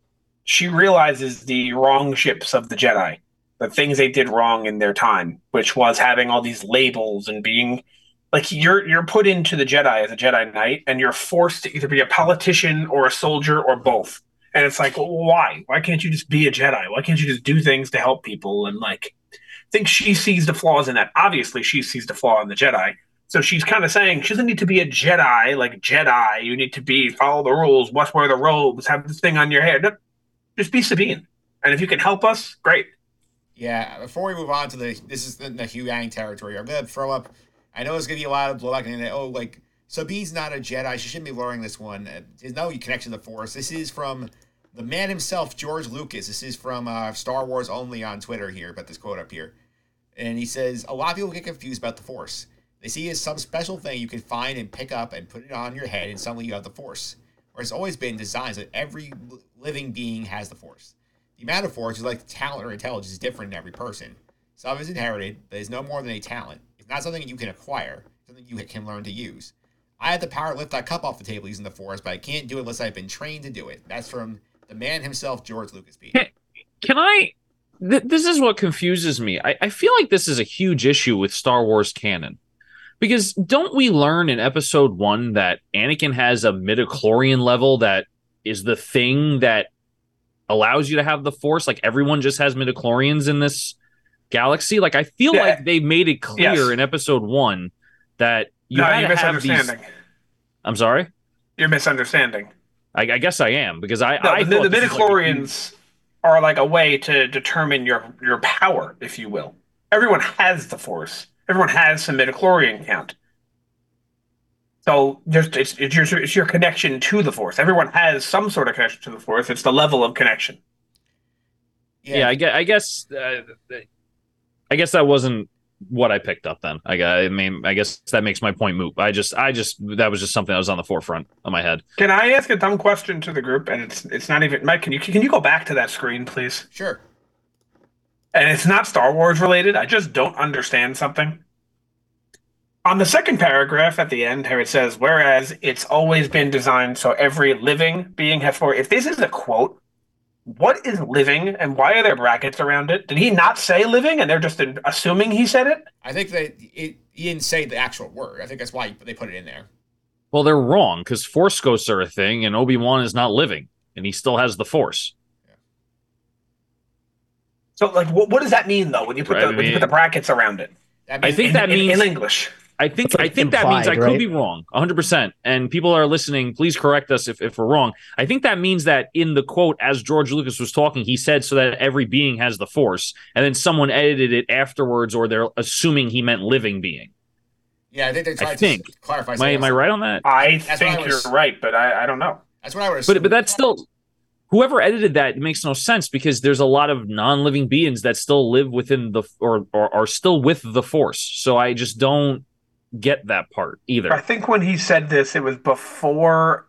she realizes the wrong ships of the Jedi. the things they did wrong in their time, which was having all these labels and being like you're you're put into the Jedi as a Jedi Knight, and you're forced to either be a politician or a soldier or both. And it's like, why? Why can't you just be a Jedi? Why can't you just do things to help people? And like, I think she sees the flaws in that. Obviously, she sees the flaw in the Jedi. So she's kind of saying she doesn't need to be a Jedi, like Jedi. You need to be follow the rules, watch wear the robes, have this thing on your head. No, just be Sabine. And if you can help us, great. Yeah. Before we move on to the, this is the, the Huyang territory. I'm gonna throw up. I know it's gonna be a lot of blowback and oh, like Sabine's not a Jedi. She shouldn't be learning this one. Uh, There's no connection to the Force. This is from the man himself, George Lucas. This is from uh, Star Wars Only on Twitter here, but this quote up here. And he says, A lot of people get confused about the Force. They see it as some special thing you can find and pick up and put it on your head, and suddenly you have the Force. Where it's always been designed so that every living being has the Force. The amount of Force, is like talent or intelligence, is different in every person. Some is inherited, but is no more than a talent. It's not something you can acquire, it's something you can learn to use. I had the power to lift that cup off the table using the Force, but I can't do it unless I've been trained to do it. That's from the man himself, George Lucas. Pete. Can I? Th- this is what confuses me. I, I feel like this is a huge issue with Star Wars canon. Because don't we learn in episode one that Anakin has a midichlorian level that is the thing that allows you to have the force? Like everyone just has midichlorians in this galaxy. Like I feel Yeah. like they made it clear Yes. in episode one that you no, you're to have these. misunderstanding. I'm sorry. You're misunderstanding. I, I guess I am because I, No, I the, thought the this was like a are like a way to determine your your power, if you will. Everyone has the force. Everyone has some midichlorian count. So there's it's, it's your it's your connection to the force. Everyone has some sort of connection to the force. It's the level of connection. yeah, I guess I guess uh, I guess that wasn't what I picked up then. I, got- I mean, I guess that makes my point moot. I just, I just, that was just something that was on the forefront of my head. Can I ask a dumb question to the group? And it's it's not even Mike. Can you can you go back to that screen, please? Sure. and it's not Star Wars related. I just don't understand something. On the second paragraph at the end, here it says, "Whereas it's always been designed so every living being has for." If this is a quote, what is living, and why are there brackets around it? Did he not say living, and they're just assuming he said it? I think that it, he didn't say the actual word. I think that's why they put it in there. Well, they're wrong because Force ghosts are a thing, and Obi Wan is not living, and he still has the Force. So, like, what, what does that mean though when you put Right, the I when you put the brackets around it? That I think In- that means in English. I think like, I think that means I implied, could be wrong, 100. percent And people are listening. Please correct us if, if we're wrong. I think that means that in the quote, as George Lucas was talking, he said so that every being has the Force, and then someone edited it afterwards, or they're assuming he meant living being. yeah, I think they tried think. to clarify. Am I, am I right on that? I That's think I was- you're right, but I, I don't know. That's what I would assume. But but that's still whoever edited that it makes no sense because there's a lot of non-living beings that still live within the or, or are still with the Force. So I just don't get that part either. I think when he said this, it was before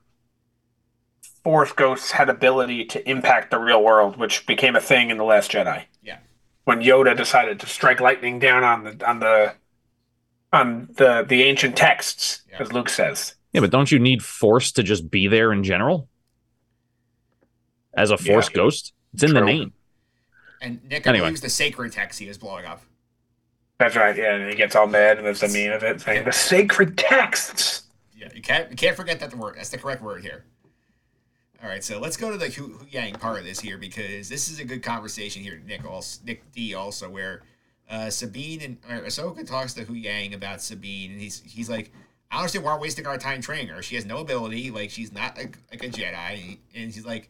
Force Ghosts had ability to impact the real world, which became a thing in the Last Jedi. Yeah. When Yoda decided to strike lightning down on the on the on the the ancient texts, Yeah. as Luke says. Yeah, but don't you need Force to just be there in general? As a Force Yeah. ghost, it's in the name. and Nick, I Anyway. believe it the sacred text he was blowing up. That's right. Yeah, and he gets all mad, and there's the meme of it saying the sacred texts. Yeah, you can't you can't forget that the word. That's the correct word here. All right, so let's go to the Huyang part of this here because this is a good conversation here. Nick also Nick D also where uh, Sabine and or Ahsoka talks to Huyang about Sabine and he's he's like, I don't understand why we're wasting our time training her. She has no ability, like she's not like, like a Jedi, and he's like.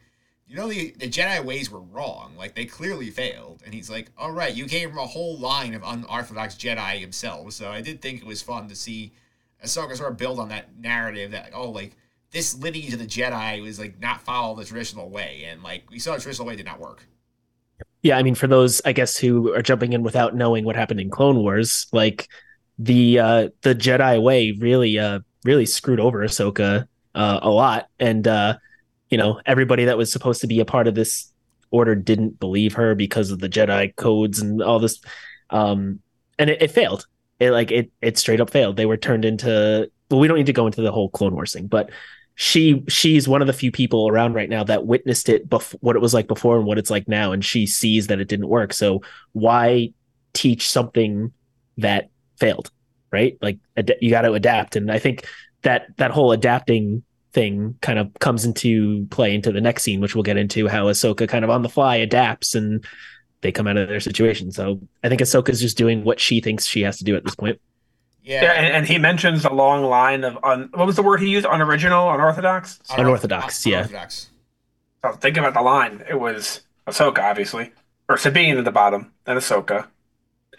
You know the, the Jedi ways were wrong. Like they clearly failed. And he's like, "All right, you came from a whole line of unorthodox Jedi himself." So I did think it was fun to see Ahsoka sort of build on that narrative that oh like this lineage of the Jedi was like not follow the traditional way, and like we saw the traditional way did not work. Yeah, I mean, for those I guess who are jumping in without knowing what happened in Clone Wars, like the uh the Jedi way really uh really screwed over Ahsoka uh, a lot, and uh you know everybody that was supposed to be a part of this order didn't believe her because of the Jedi codes and all this, um, and it, it failed. It like it it straight up failed. They were turned into well, we don't need to go into the whole Clone Wars thing, but she she's one of the few people around right now that witnessed it bef- what it was like before and what it's like now and she sees that it didn't work so why teach something that failed right like ad- you got to adapt and i think that that whole adapting thing kind of comes into play into the next scene which we'll get into how ahsoka kind of on the fly adapts and they come out of their situation so i think ahsoka's just doing what she thinks she has to do at this point Yeah, Yeah, and, and he mentions a long line of un, what was the word he used? Unoriginal, unorthodox. Unorthodox, yeah. Unorthodox. So think about the line. It was Ahsoka, obviously, or Sabine at the bottom, then Ahsoka,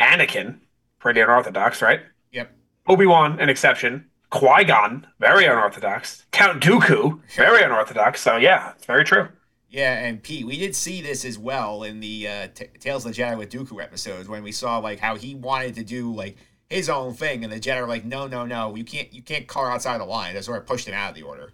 Anakin, pretty unorthodox, right? Yep. Obi Wan, an exception. Qui Gon, very unorthodox. Count Dooku, very unorthodox. So yeah, it's very true. Yeah, and Pete, we did see this as well in the uh, T- Tales of the Jedi with Dooku episodes when we saw like how he wanted to do like his own thing, and the Jedi were like, "No, no, no, you can't, you can't color outside the line." That's where I pushed him out of the order.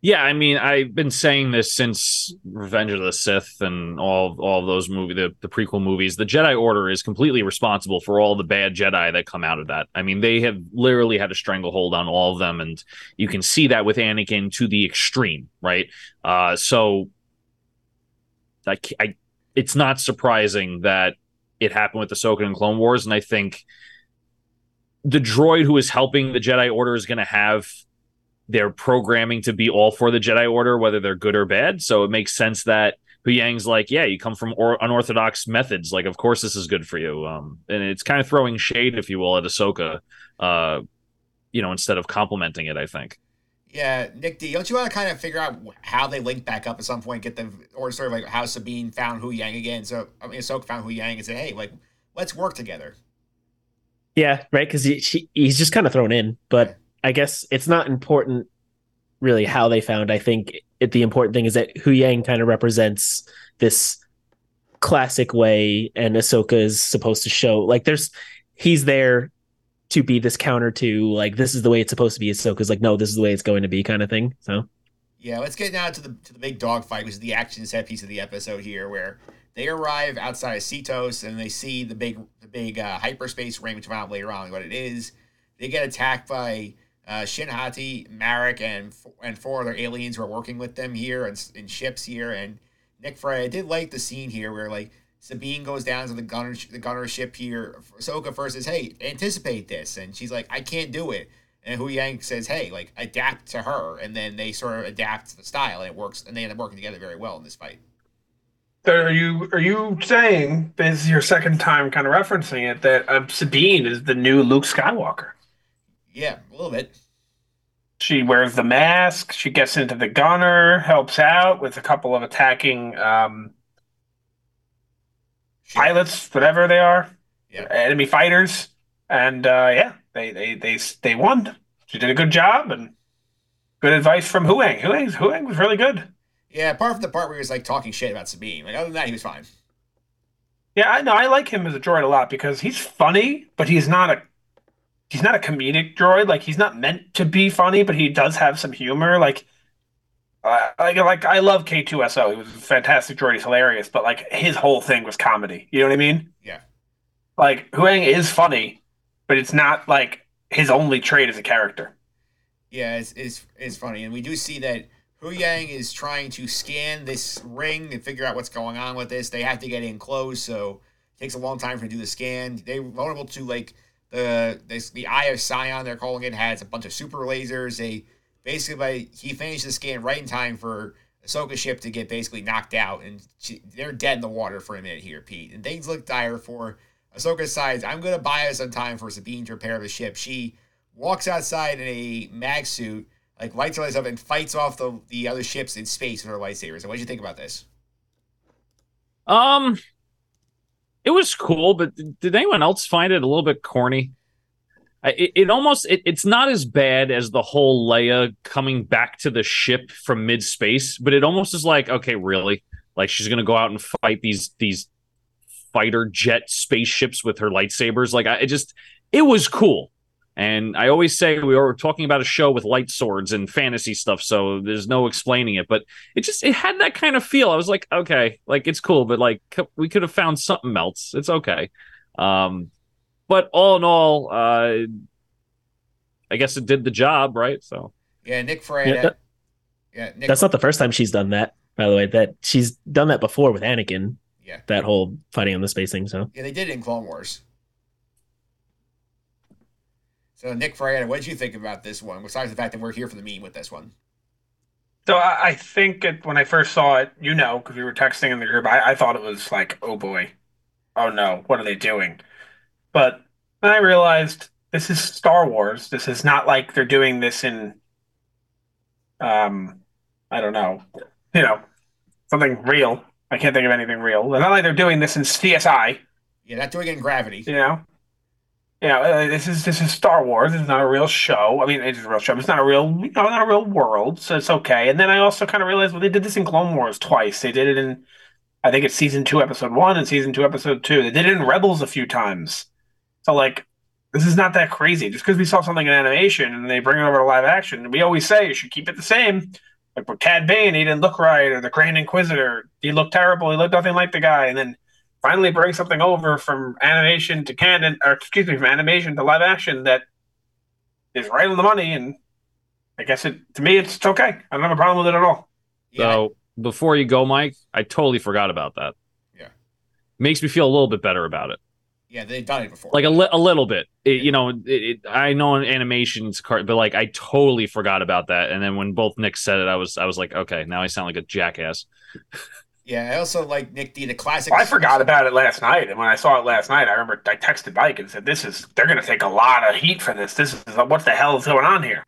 Yeah, I mean, I've been saying this since Revenge of the Sith and all all those movie the, the prequel movies. The Jedi Order is completely responsible for all the bad Jedi that come out of that. I mean, they have literally had a stranglehold on all of them, and you can see that with Anakin to the extreme, right? Uh, so, like, I, it's not surprising that it happened with Ahsoka and Clone Wars, and I think the droid who is helping the Jedi Order is going to have their programming to be all for the Jedi Order, whether they're good or bad. So it makes sense that Huyang's like, yeah, you come from or- unorthodox methods. Like, of course, this is good for you. Um, and it's kind of throwing shade, if you will, at Ahsoka, uh, you know, instead of complimenting it, I think. Yeah, Nick D, don't you want to kind of figure out how they link back up at some point, get the or sort of like how Sabine found Huyang again? So I mean, Ahsoka found Huyang and said, "Hey, like, let's work together." Yeah, right. Because he, she, he's just kind of thrown in, but I guess it's not important really how they found. I think it, the important thing is that Huyang kind of represents this classic way, and Ahsoka is supposed to show like there's he's there to be this counter to like this is the way it's supposed to be. Ahsoka's like no, this is the way it's going to be, kind of thing. So Yeah, let's get now to the to the big dogfight, which is the action set piece of the episode here, where they arrive outside of Seatos and they see the big the big uh, hyperspace ring, which we'll find out later on what it is. They get attacked by uh, Shin Marrok, and and four other aliens who are working with them here and in ships here. And Nick Frey, I did like the scene here where like Sabine goes down to the gunner the gunner ship here. Ahsoka first says, "Hey, anticipate this," and she's like, "I can't do it." And Huyang says, "Hey, like adapt to her," and then they sort of adapt to the style, and it works, and they end up working together very well in this fight. So are you are you saying this is your second time kind of referencing it that uh, Sabine is the new Luke Skywalker? Yeah, a little bit. She wears the mask. She gets into the gunner, helps out with a couple of attacking um, Sure. pilots, whatever they are, Yeah. enemy fighters, and uh, yeah, they, they they they won. She did a good job and good advice from Huyang. Huyang Huyang was really good. Yeah, apart from the part where he was like talking shit about Sabine, like other than that, he was fine. Yeah, I know. I like him as a droid a lot because he's funny, but he's not a he's not a comedic droid. Like he's not meant to be funny, but he does have some humor. Like, uh, like like I love K two S O. He was a fantastic droid. He's hilarious, but like his whole thing was comedy. You know what I mean? Yeah. Like Huyang is funny, but it's not like his only trait as a character. Yeah, it's, it's, it's funny. And we do see that Huyang is trying to scan this ring and figure out what's going on with this. They have to get in close, so it takes a long time for to do the scan. They're vulnerable to, like, the this, the Eye of Sion, they're calling it, has a bunch of super lasers. They basically, he finished the scan right in time for Ahsoka's ship to get basically knocked out, and she, they're dead in the water for a minute here, Pete. And things look dire for Ahsoka's side. I'm to buy us some time for Sabine to repair the ship. She walks outside in a mag suit, like lights her lights up, and fights off the the other ships in space with her lightsabers. And what do you think about this? Um, it was cool, but did anyone else find it a little bit corny? It, it almost it, it's not as bad as the whole Leia coming back to the ship from mid space, but it almost is like okay, really, like she's gonna go out and fight these these fighter jet spaceships with her lightsabers. Like I it just it was cool. And I always say we were talking about a show with light swords and fantasy stuff, so there's no explaining it. But it just it had that kind of feel. I was like, okay, like it's cool, but like we could have found something else. It's okay. Um, but all in all, uh, I guess it did the job, right? So Yeah, Nick Frey. Yeah, that- Yeah, Nick, That's not the first time she's done that, by the way. That she's done that before with Anakin. Yeah. That whole fighting on the space thing. So yeah, they did it in Clone Wars. So Nick Fraietta, what did you think about this one? Besides the fact that we're here for the meme with this one. So I, I think it, when I first saw it, you know, because we were texting in the group, I, I thought it was like, oh boy, oh no, what are they doing? But then I realized this is Star Wars. This is not like they're doing this in, um, I don't know, you know, something real. I can't think of anything real. It's not like they're doing this in CSI. Yeah, not doing it in Gravity. You know, you know, uh, this is this is Star Wars. It's not a real show. I mean, it's a real show. But it's not a real, you know, not a real world. So it's okay. And then I also kind of realized, well, they did this in Clone Wars twice. They did it in, I think it's season two, episode one, and season two, episode two. They did it in Rebels a few times. So like, this is not that crazy. Just because we saw something in animation and they bring it over to live action, we always say you should keep it the same. Like with Cad Bane, he didn't look right, or the Grand Inquisitor, he looked terrible. He looked nothing like the guy, and then finally bring something over from animation to canon, or excuse me, from animation to live action that is right on the money. And I guess it to me, it's okay. I don't have a problem with it at all. Yeah, So before you go, Mike, I totally forgot about that. Yeah. Makes me feel a little bit better about it. yeah, they've done it before. Like a, li- a little bit. It, you know, it, it, I know in animations, car- but like I totally forgot about that. And then when both Nick said it, I was I was like, okay, now I sound like a jackass. yeah, I also like Nick D, the classic. I forgot about it last night, and when I saw it last night, I remember I texted Mike and said, "This is they're going to take a lot of heat for this. This is what the hell is going on here."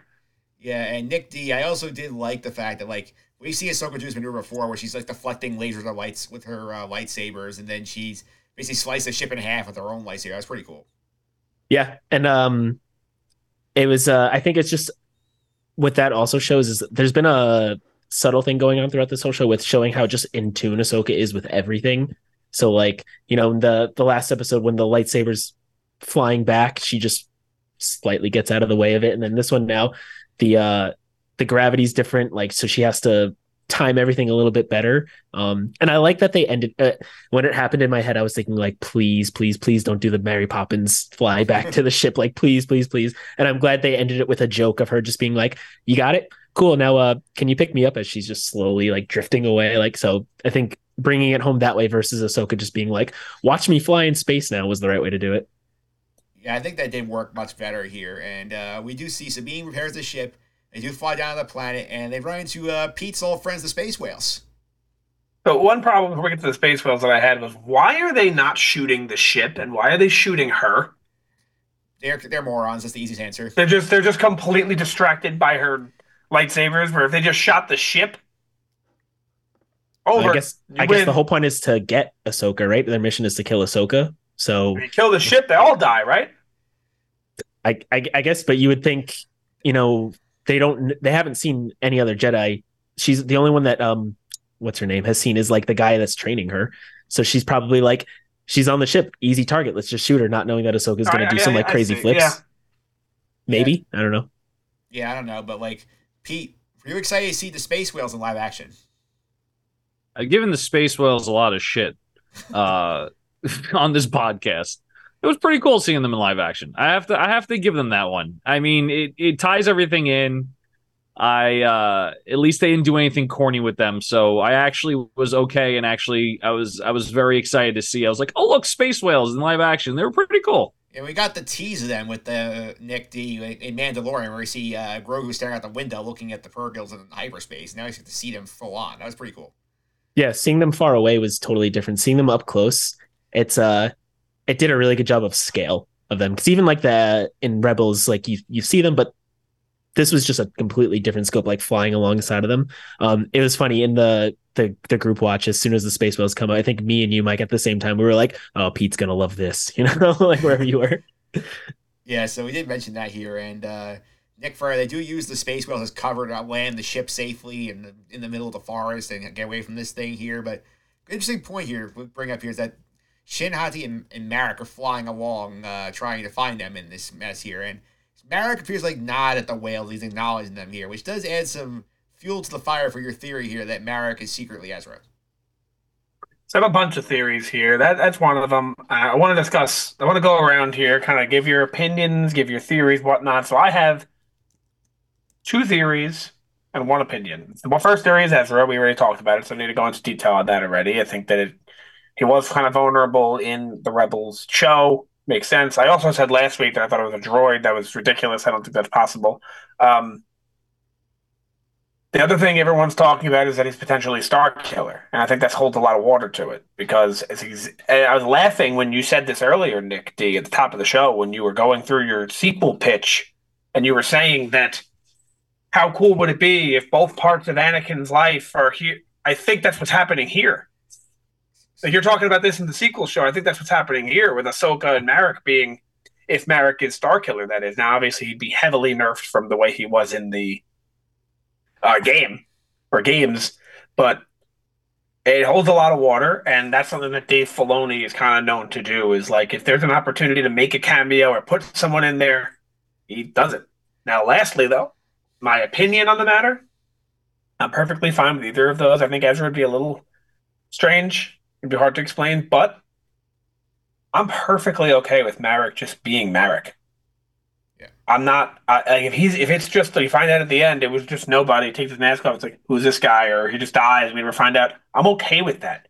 Yeah, and Nick D, I also did like the fact that like we see Ahsoka do this maneuver before, where she's like deflecting lasers of lights with her uh, lightsabers, and then she's basically sliced the ship in half with her own lightsaber. That's pretty cool. yeah, and um, it was. Uh, I think it's just what that also shows is that there's been a subtle thing going on throughout this whole show with showing how just in tune Ahsoka is with everything. So like you know the the last episode when the lightsabers flying back, she just slightly gets out of the way of it, and then this one now the uh the gravity's different like so she has to time everything a little bit better. Um and i like that they ended uh, when it happened in my head i was thinking like please please please don't do the mary poppins fly back to the ship. Like please please please. And i'm glad they ended it with a joke of her just being like you got it cool now uh can you pick me up as she's just slowly like drifting away like so i think bringing it home that way versus ahsoka just being like watch me fly in space now was the right way to do it Yeah, I think that did work much better here. And uh, we do see Sabine repairs the ship. They do fly down to the planet, and they run into uh, Pete's old friends, the space whales. But one problem before we get to the space whales that I had was why are they not shooting the ship and why are they shooting her? They're they're morons. That's the easiest answer. They're just they're just completely distracted by her lightsabers. Where if they just shot the ship over, i guess you i guess win. the whole point is to get ahsoka right their mission is to kill ahsoka so When you kill the ship, they all die, right? I, I I guess, but you would think, you know, they don't they haven't seen any other Jedi. She's the only one that um what's her name has seen is like the guy that's training her. So she's probably like she's on the ship, easy target. Let's just shoot her, not knowing that Ahsoka's Oh, gonna yeah, do yeah, some like I crazy see. flips. Yeah. Maybe I don't know. Yeah, I don't know, but like Pete, were you excited to see the space whales in live action? I've given the space whales a lot of shit uh, on this podcast. It was pretty cool seeing them in live action. I have to I have to give them that one. I mean, it, it ties everything in. I uh at least they didn't do anything corny with them. So I actually was okay and actually I was I was very excited to see. I was like, "Oh, look, space whales in live action. They were pretty cool." And we got the tease of them with the Nick D in Mandalorian, where we see uh, Grogu staring out the window, looking at the purrgils in hyperspace. Now we get to see them full on. That was pretty cool. Yeah, seeing them far away was totally different. Seeing them up close, it's uh it did a really good job of scale of them. Because even like the in Rebels, like you you see them, but this was just a completely different scope, like flying alongside of them. Um, it was funny in the the the group watch as soon as the space whales come out. I think me and you, Mike, at the same time, we were like, "Oh, Pete's gonna love this," you know, like wherever you were. Yeah, so we did mention that here, and uh, Nick Fury, they do use the space whales as cover to land the ship safely in the, in the middle of the forest and get away from this thing here. But interesting point here we bring up here is that Shin Hati and, and Marrok are flying along, uh, trying to find them in this mess here, and Marrok appears like nod at the whales. He's acknowledging them here, which does add some fuel to the fire for your theory here that Marrok is secretly Ezra. So I have a bunch of theories here. That that's one of them. Uh, I want to discuss. I want to go around here, kind of give your opinions, give your theories, whatnot. So I have two theories and one opinion. The first theory is Ezra. We already talked about it, so I need to go into detail on that already. I think that it, he was kind of vulnerable in the Rebels show. Makes sense. I also said last week that I thought it was a droid. That was ridiculous. I don't think that's possible. Um, the other thing everyone's talking about is that he's potentially Star Killer, and I think that holds a lot of water to it because I was laughing when you said this earlier, Nick D, at the top of the show when you were going through your sequel pitch, and you were saying that how cool would it be if both parts of Anakin's life are here? I think that's what's happening here. Like you're talking about this in the sequel show. I think that's what's happening here with Ahsoka and Marrok being, if Marrok is Star Killer, that is. Now, obviously, he'd be heavily nerfed from the way he was in the uh, game or games, but it holds a lot of water, and that's something that Dave Filoni is kind of known to do. Is like if there's an opportunity to make a cameo or put someone in there, he does it. Now, lastly, though, my opinion on the matter, I'm perfectly fine with either of those. I think Ezra would be a little strange. It'd be hard to explain, but I'm perfectly okay with Marrok just being Marrok. I'm not I, like if he's if it's just you find out at the end it was just nobody takes his mask off. It's like who's this guy or he just dies. We never find out. I'm okay with that.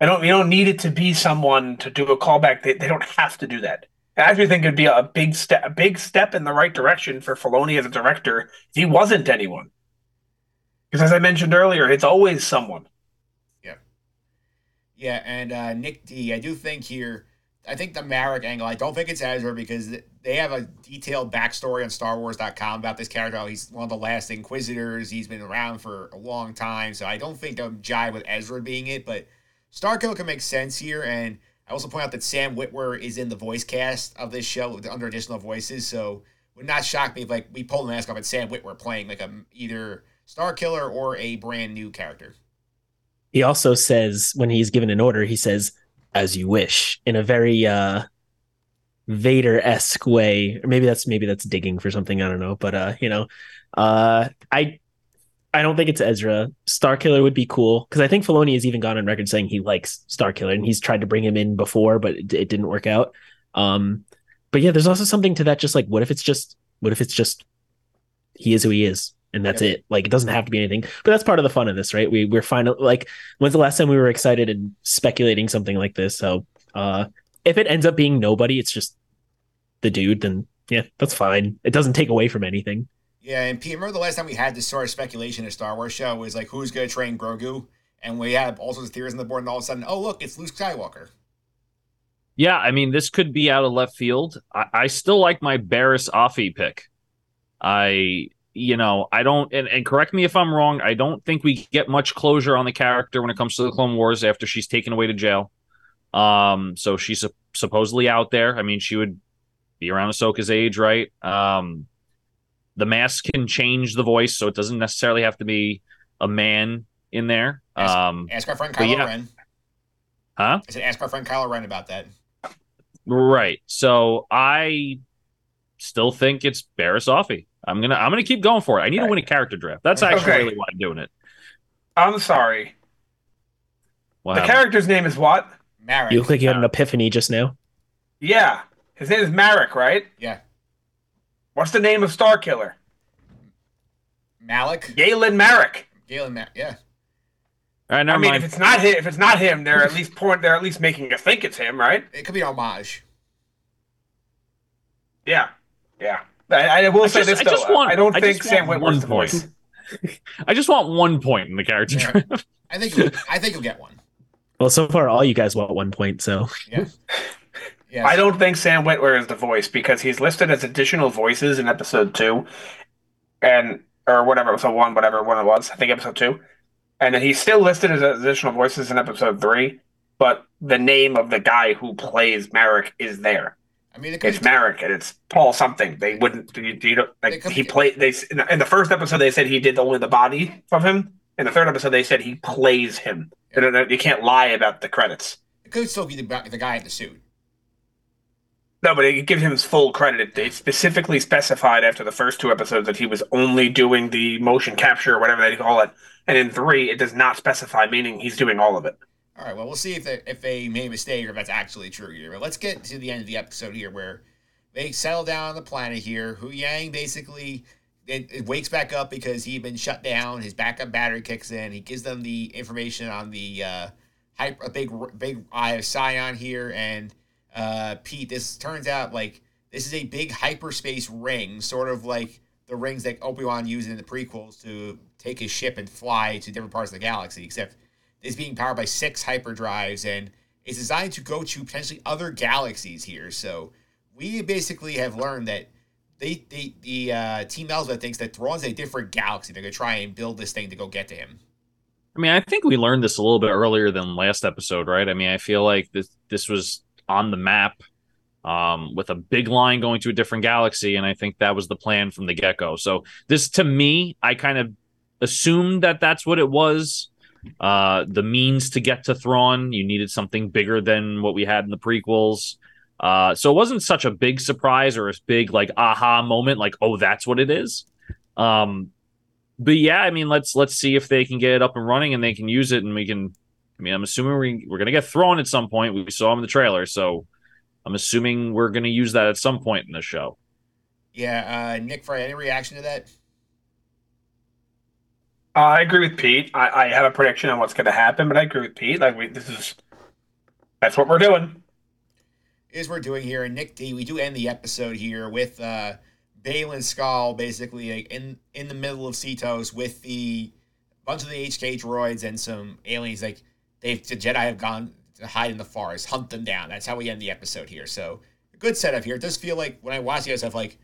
I don't. You don't need it to be someone to do a callback. They, they don't have to do that. I actually think it'd be a big step, a big step in the right direction for Filoni as a director if he wasn't anyone. Because as I mentioned earlier, it's always someone. Yeah. Yeah, and uh, Nick D, I do think here I think the Marrok angle, I don't think it's Ezra because they have a detailed backstory on StarWars.com about this character. He's one of the last Inquisitors. He's been around for a long time, so I don't think I'm jive with Ezra being it. But Starkiller can make sense here, and I also point out that Sam Witwer is in the voice cast of this show under additional voices, so would not shock me if like we pulled the mask off and Sam Witwer playing like a either Starkiller or a brand new character. He also says when he's given an order, he says as you wish in a very uh Vader esque way. Or maybe that's maybe that's digging for something. I don't know, but uh, you know, uh, I I don't think it's Ezra. Starkiller would be cool because I think Filoni has even gone on record saying he likes Starkiller and he's tried to bring him in before, but it, it didn't work out. Um, but yeah, there's also something to that. Just like, what if it's just what if it's just he is who he is and that's yeah. it. Like it doesn't have to be anything, but that's part of the fun of this, right? We we're finally like, when's the last time we were excited and speculating something like this? So, uh, if it ends up being nobody, it's just the dude, then yeah, that's fine. It doesn't take away from anything. Yeah, and Pete, remember the last time we had this sort of speculation in a Star Wars show was like, who's going to train Grogu? And we had all sorts of theories on the board, and all of a sudden, oh look, it's Luke Skywalker. Yeah, I mean, this could be out of left field. I, I still like my Barriss Offee pick. I you know, I don't, and, and, correct me if I'm wrong. I don't think we get much closure on the character when it comes to the Clone Wars after she's taken away to jail. Um, so she's supposedly out there. I mean, she would be around Ahsoka's age, right? Um, the mask can change the voice, so it doesn't necessarily have to be a man in there. Ask, um, ask our friend Kylo yeah. Ren. Huh? I said, ask our friend Kylo Ren about that. Right. So I still think it's Barriss Offee. I'm gonna I'm gonna keep going for it. I need right. to win a character draft. That's actually okay. really why I'm doing it. I'm sorry. What the happened? character's name is what? Marrok. You look like you had an uh, epiphany just now. Yeah. His name is Marrok, right? Yeah. What's the name of Star Killer? Malik. Galen Marek. Galen Marek. Yeah. All right, I mean, mind. if it's not him, if it's not him, they're at least point. They're at least making you think it's him, right? It could be homage. Yeah, yeah. I, I will I say just, this though. I, just want, I don't I think Sam Witwer's the voice. I just want one point in the character yeah. draft. I think you'll, I think you'll get one. Well, so far all you guys want one point, so yeah. Yes. I don't think Sam Witwer is the voice because he's listed as additional voices in episode two, and or whatever episode one, whatever one it was. I think episode two, and then he's still listed as additional voices in episode three. But the name of the guy who plays Marrok is there. I mean, it it's Marrok and it's Paul something. They wouldn't. You, you know, like he played. They in the first episode they said he did only the body of him. In the third episode they said he plays him. Yeah. You can't lie about the credits. It could still be the, the guy in the suit. No, but it gives him his full credit. They specifically specified after the first two episodes that he was only doing the motion capture or whatever they call it, and in three it does not specify, meaning he's doing all of it. All right, well, we'll see if they, if they made a mistake or if that's actually true here. But let's get to the end of the episode here where they settle down on the planet here. Huyang basically it, it wakes back up because he'd been shut down. His backup battery kicks in. He gives them the information on the uh, hyper, a big big eye of Sion here, and uh, Pete. This turns out like this is a big hyperspace ring, sort of like the rings that Obi Wan used in the prequels to take his ship and fly to different parts of the galaxy. Except it's being powered by six hyperdrives and it's designed to go to potentially other galaxies here. So we basically have learned that they, they the uh, Team Elsbeth thinks that Thrawn's a different galaxy. They're gonna try and build this thing to go get to him. I mean, I think we learned this a little bit earlier than last episode, right? I mean, I feel like this this was on the map um, with a big line going to a different galaxy, and I think that was the plan from the get go. So this, to me, I kind of assumed that that's what it was. Uh, the means to get to Thrawn, you needed something bigger than what we had in the prequels. Uh, so it wasn't such a big surprise or a big like aha moment, like oh that's what it is. Um, but yeah, I mean let's let's see if they can get it up and running and they can use it and we can. I mean, I'm assuming we, we're gonna get Thrawn at some point. We saw him in the trailer, so I'm assuming we're gonna use that at some point in the show. Yeah, uh, Nick, Fry, any reaction to that? I agree with Pete. I, I have a prediction on what's going to happen, but I agree with Pete. Like we, this is that's what we're doing. Is we're doing here, and Nick D. We do end the episode here with uh, Baylan Skoll basically in in the middle of Seatos with the bunch of the HK droids and some aliens. Like they've the Jedi have gone to hide in the forest, hunt them down. That's how we end the episode here. So good setup here. It does feel like when I watch the stuff, like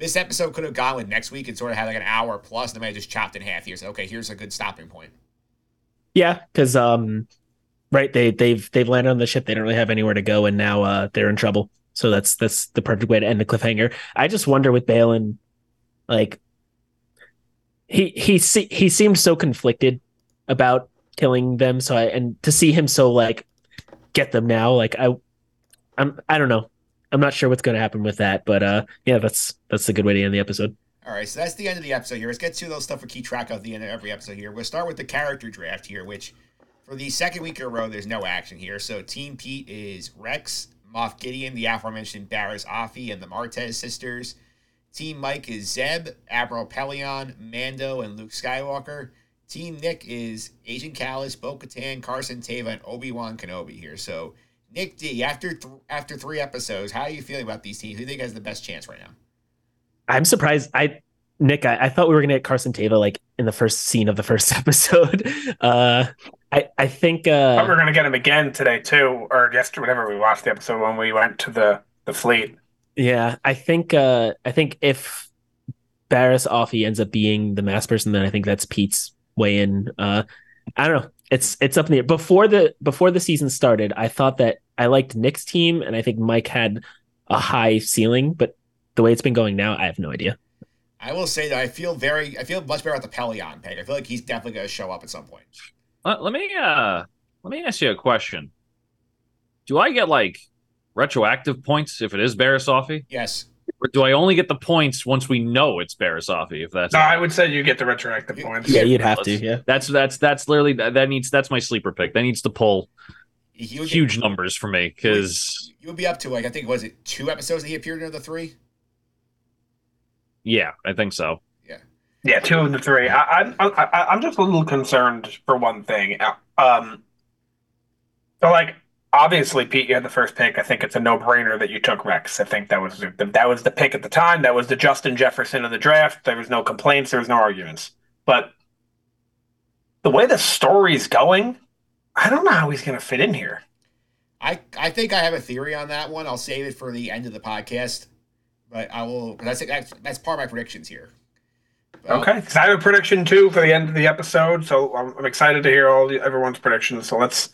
this episode could have gone with next week and sort of had like an hour plus, and then I just chopped in half here. So okay, here's a good stopping point. Yeah, because um, right they they've they've landed on the ship. They don't really have anywhere to go, and now uh they're in trouble. So that's that's the perfect way to end the cliffhanger. I just wonder with Baylan, like he he he seemed so conflicted about killing them. So I and to see him so like get them now, like I I'm I don't know. I'm not sure what's going to happen with that, but uh, yeah, that's that's a good way to end the episode. All right, so that's the end of the episode here. Let's get to those stuff we keep track of at the end of every episode here. We'll start with the character draft here, which for the second week in a row, there's no action here. So Team Pete is Rex, Moff Gideon, the aforementioned Barriss Offee, and the Martez sisters. Team Mike is Zeb, Admiral Pellaeon, Mando, and Luke Skywalker. Team Nick is Agent Kallus, Bo Katan, Carson Teva, and Obi Wan Kenobi here. So Nick D, after th- after three episodes, how are you feeling about these teams? Who do you think has the best chance right now? I'm surprised. I Nick, I, I thought we were gonna get Carson Teva like in the first scene of the first episode. Uh, I I think uh, we're gonna get him again today too, or yesterday, whenever we watched the episode when we went to the the fleet. Yeah, I think uh, I think if Barriss Offee ends up being the mass person, then I think that's Pete's way in. Uh, I don't know it's it's up in the air. Before the before the season started, I thought that I liked Nick's team, and I think Mike had a high ceiling. But the way it's been going now, I have no idea. I will say that I feel very, I feel much better about the Pellaeon pick. I feel like he's definitely going to show up at some point. Let, let me uh let me ask you a question. Do I get like retroactive points if it is Barriss Offee? Yes. Or do I only get the points once we know it's Barriss Offee? If that's no, I would say you get the retroactive points. Yeah, you'd have to. Yeah, that's that's that's literally that, that needs that's my sleeper pick. That needs to pull huge get, numbers for me because you would be up to like I think was it two episodes that he appeared in the three. Yeah, I think so. Yeah, yeah, two of the three. I, I, I I'm just a little concerned for one thing. Um, so like obviously, Pete, you had the first pick. I think it's a no-brainer that you took Rex. I think that was the, that was the pick at the time. That was the Justin Jefferson of the draft. There was no complaints. There was no arguments. But the way the story's going, I don't know how he's going to fit in here. I I think I have a theory on that one. I'll save it for the end of the podcast, but I will. That's that's that's part of my predictions here. But okay, because I have a prediction too for the end of the episode, so I'm, I'm excited to hear all the, everyone's predictions. So let's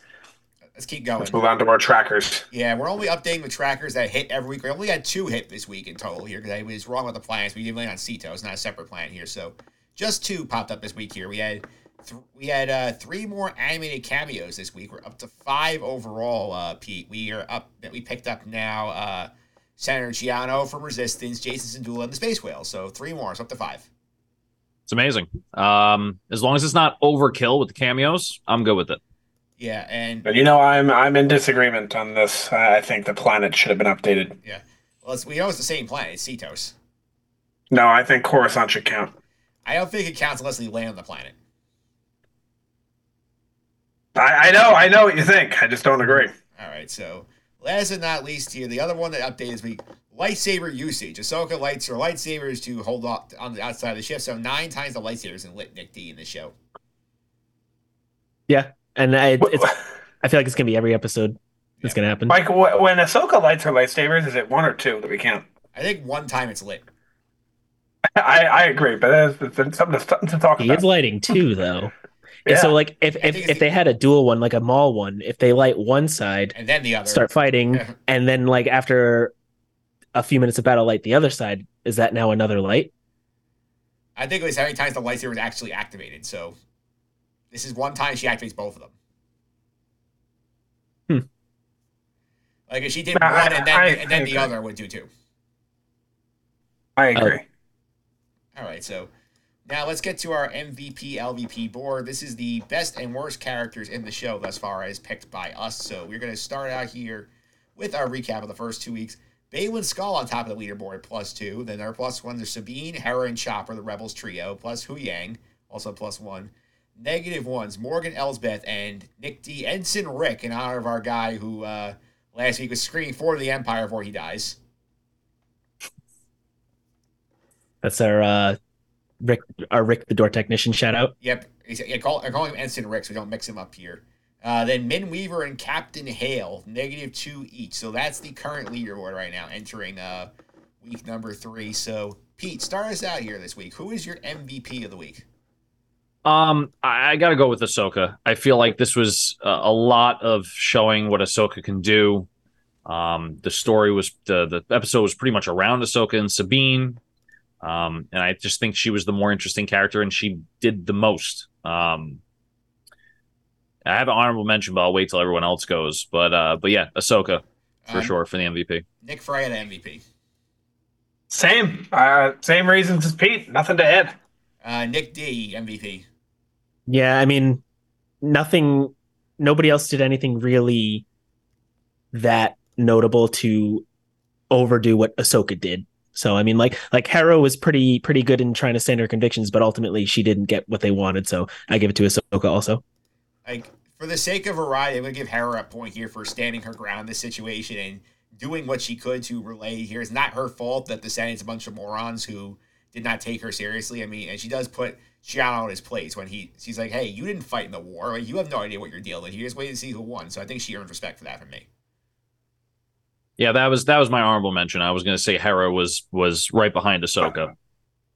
Let's keep going. Let's move on to our trackers. Yeah, we're only updating the trackers that hit every week. We only had two hit this week in total here because I was wrong with the plans. We did land on Ceto. It's not a separate plan here. So just two popped up this week here. We had th- we had uh, three more animated cameos this week. We're up to five overall, uh, Pete. We are up that we picked up now uh, Senator Chiano from Resistance, Jacen Syndulla, and the Space Whale. So three more. It's up to five. It's amazing. Um, as long as it's not overkill with the cameos, I'm good with it. Yeah, and but you know, I'm I'm in disagreement on this. I think the planet should have been updated. Yeah, well, it's, we know it's the same planet. It's Seatos. No, I think Coruscant should count. I don't think it counts unless they land on the planet. I, I know, I know what you think. I just don't agree. All right, so last but not least here, the other one that updated this week, lightsaber usage. Ahsoka lights her lightsabers to hold off on the outside of the ship. So nine times the lightsabers in lit Nick D in the show. Yeah, and I, it's I feel like it's gonna be every episode. It's gonna happen. Mike, wh- when Ahsoka lights her lightsabers, is it one or two that we count? I think one time it's lit. I, I agree, but that's, that's something, to, to talk He about. is lighting two though. Yeah. So like if if, if it's they had a dual one, like a Maul one, if they light one side, And then the other. start fighting, and then like after a few minutes of battle, light the other side, is that now another light? I think it was how many times the lightsaber was actually activated. So this is one time she activates both of them. Hmm. Like if she did I- one and then I- and then I the agree. other would do two. I agree. All right, so now let's get to our MVP LVP board. This is the best and worst characters in the show thus far, as picked by us. So we're going to start out here with our recap of the first two weeks. Baylan Skoll on top of the leaderboard, plus two. Then our plus ones are Sabine, Hera, and Chopper, the Rebels trio, plus Huyang, also plus one. Negative ones, Morgan Elsbeth and Nick D. Ensign Rick, in honor of our guy who uh, last week was screaming for the Empire before he dies. That's our uh Rick our Rick the door technician shout out. Yep. He's- I call, I call him Ensign Rick, so we don't mix him up here. Uh, then Min Weaver and Captain Hale, negative two each. So that's the current leaderboard right now, entering uh, week number three. So, Pete, start us out here this week. Who is your MVP of the week? Um, I, I got to go with Ahsoka. I feel like this was a, a lot of showing what Ahsoka can do. Um, the story was the the episode was pretty much around Ahsoka and Sabine, um, and I just think she was the more interesting character, and she did the most. Um, I have an honorable mention, but I'll wait till everyone else goes. But uh, but yeah, Ahsoka for Um, sure for the MVP. Nick Frey, the MVP. Same, uh, same reasons as Pete. Nothing to add. Uh, Nick D, MVP. Yeah, I mean nothing nobody else did anything really that notable to overdo what Ahsoka did. So I mean like like Hera was pretty pretty good in trying to stand her convictions, but ultimately she didn't get what they wanted. So I give it to Ahsoka also. Like, for the sake of variety, I'm to give Hera a point here for standing her ground in this situation and doing what she could to relay here. It's not her fault that the Senate's a bunch of morons who did not take her seriously. I mean, and she does put Xiao on his place when he she's like, hey, you didn't fight in the war. Like, you have no idea what you're dealing with. You just wait to see who won. So I think she earned respect for that from me. Yeah, that was that was my honorable mention. I was going to say Hera was was right behind Ahsoka.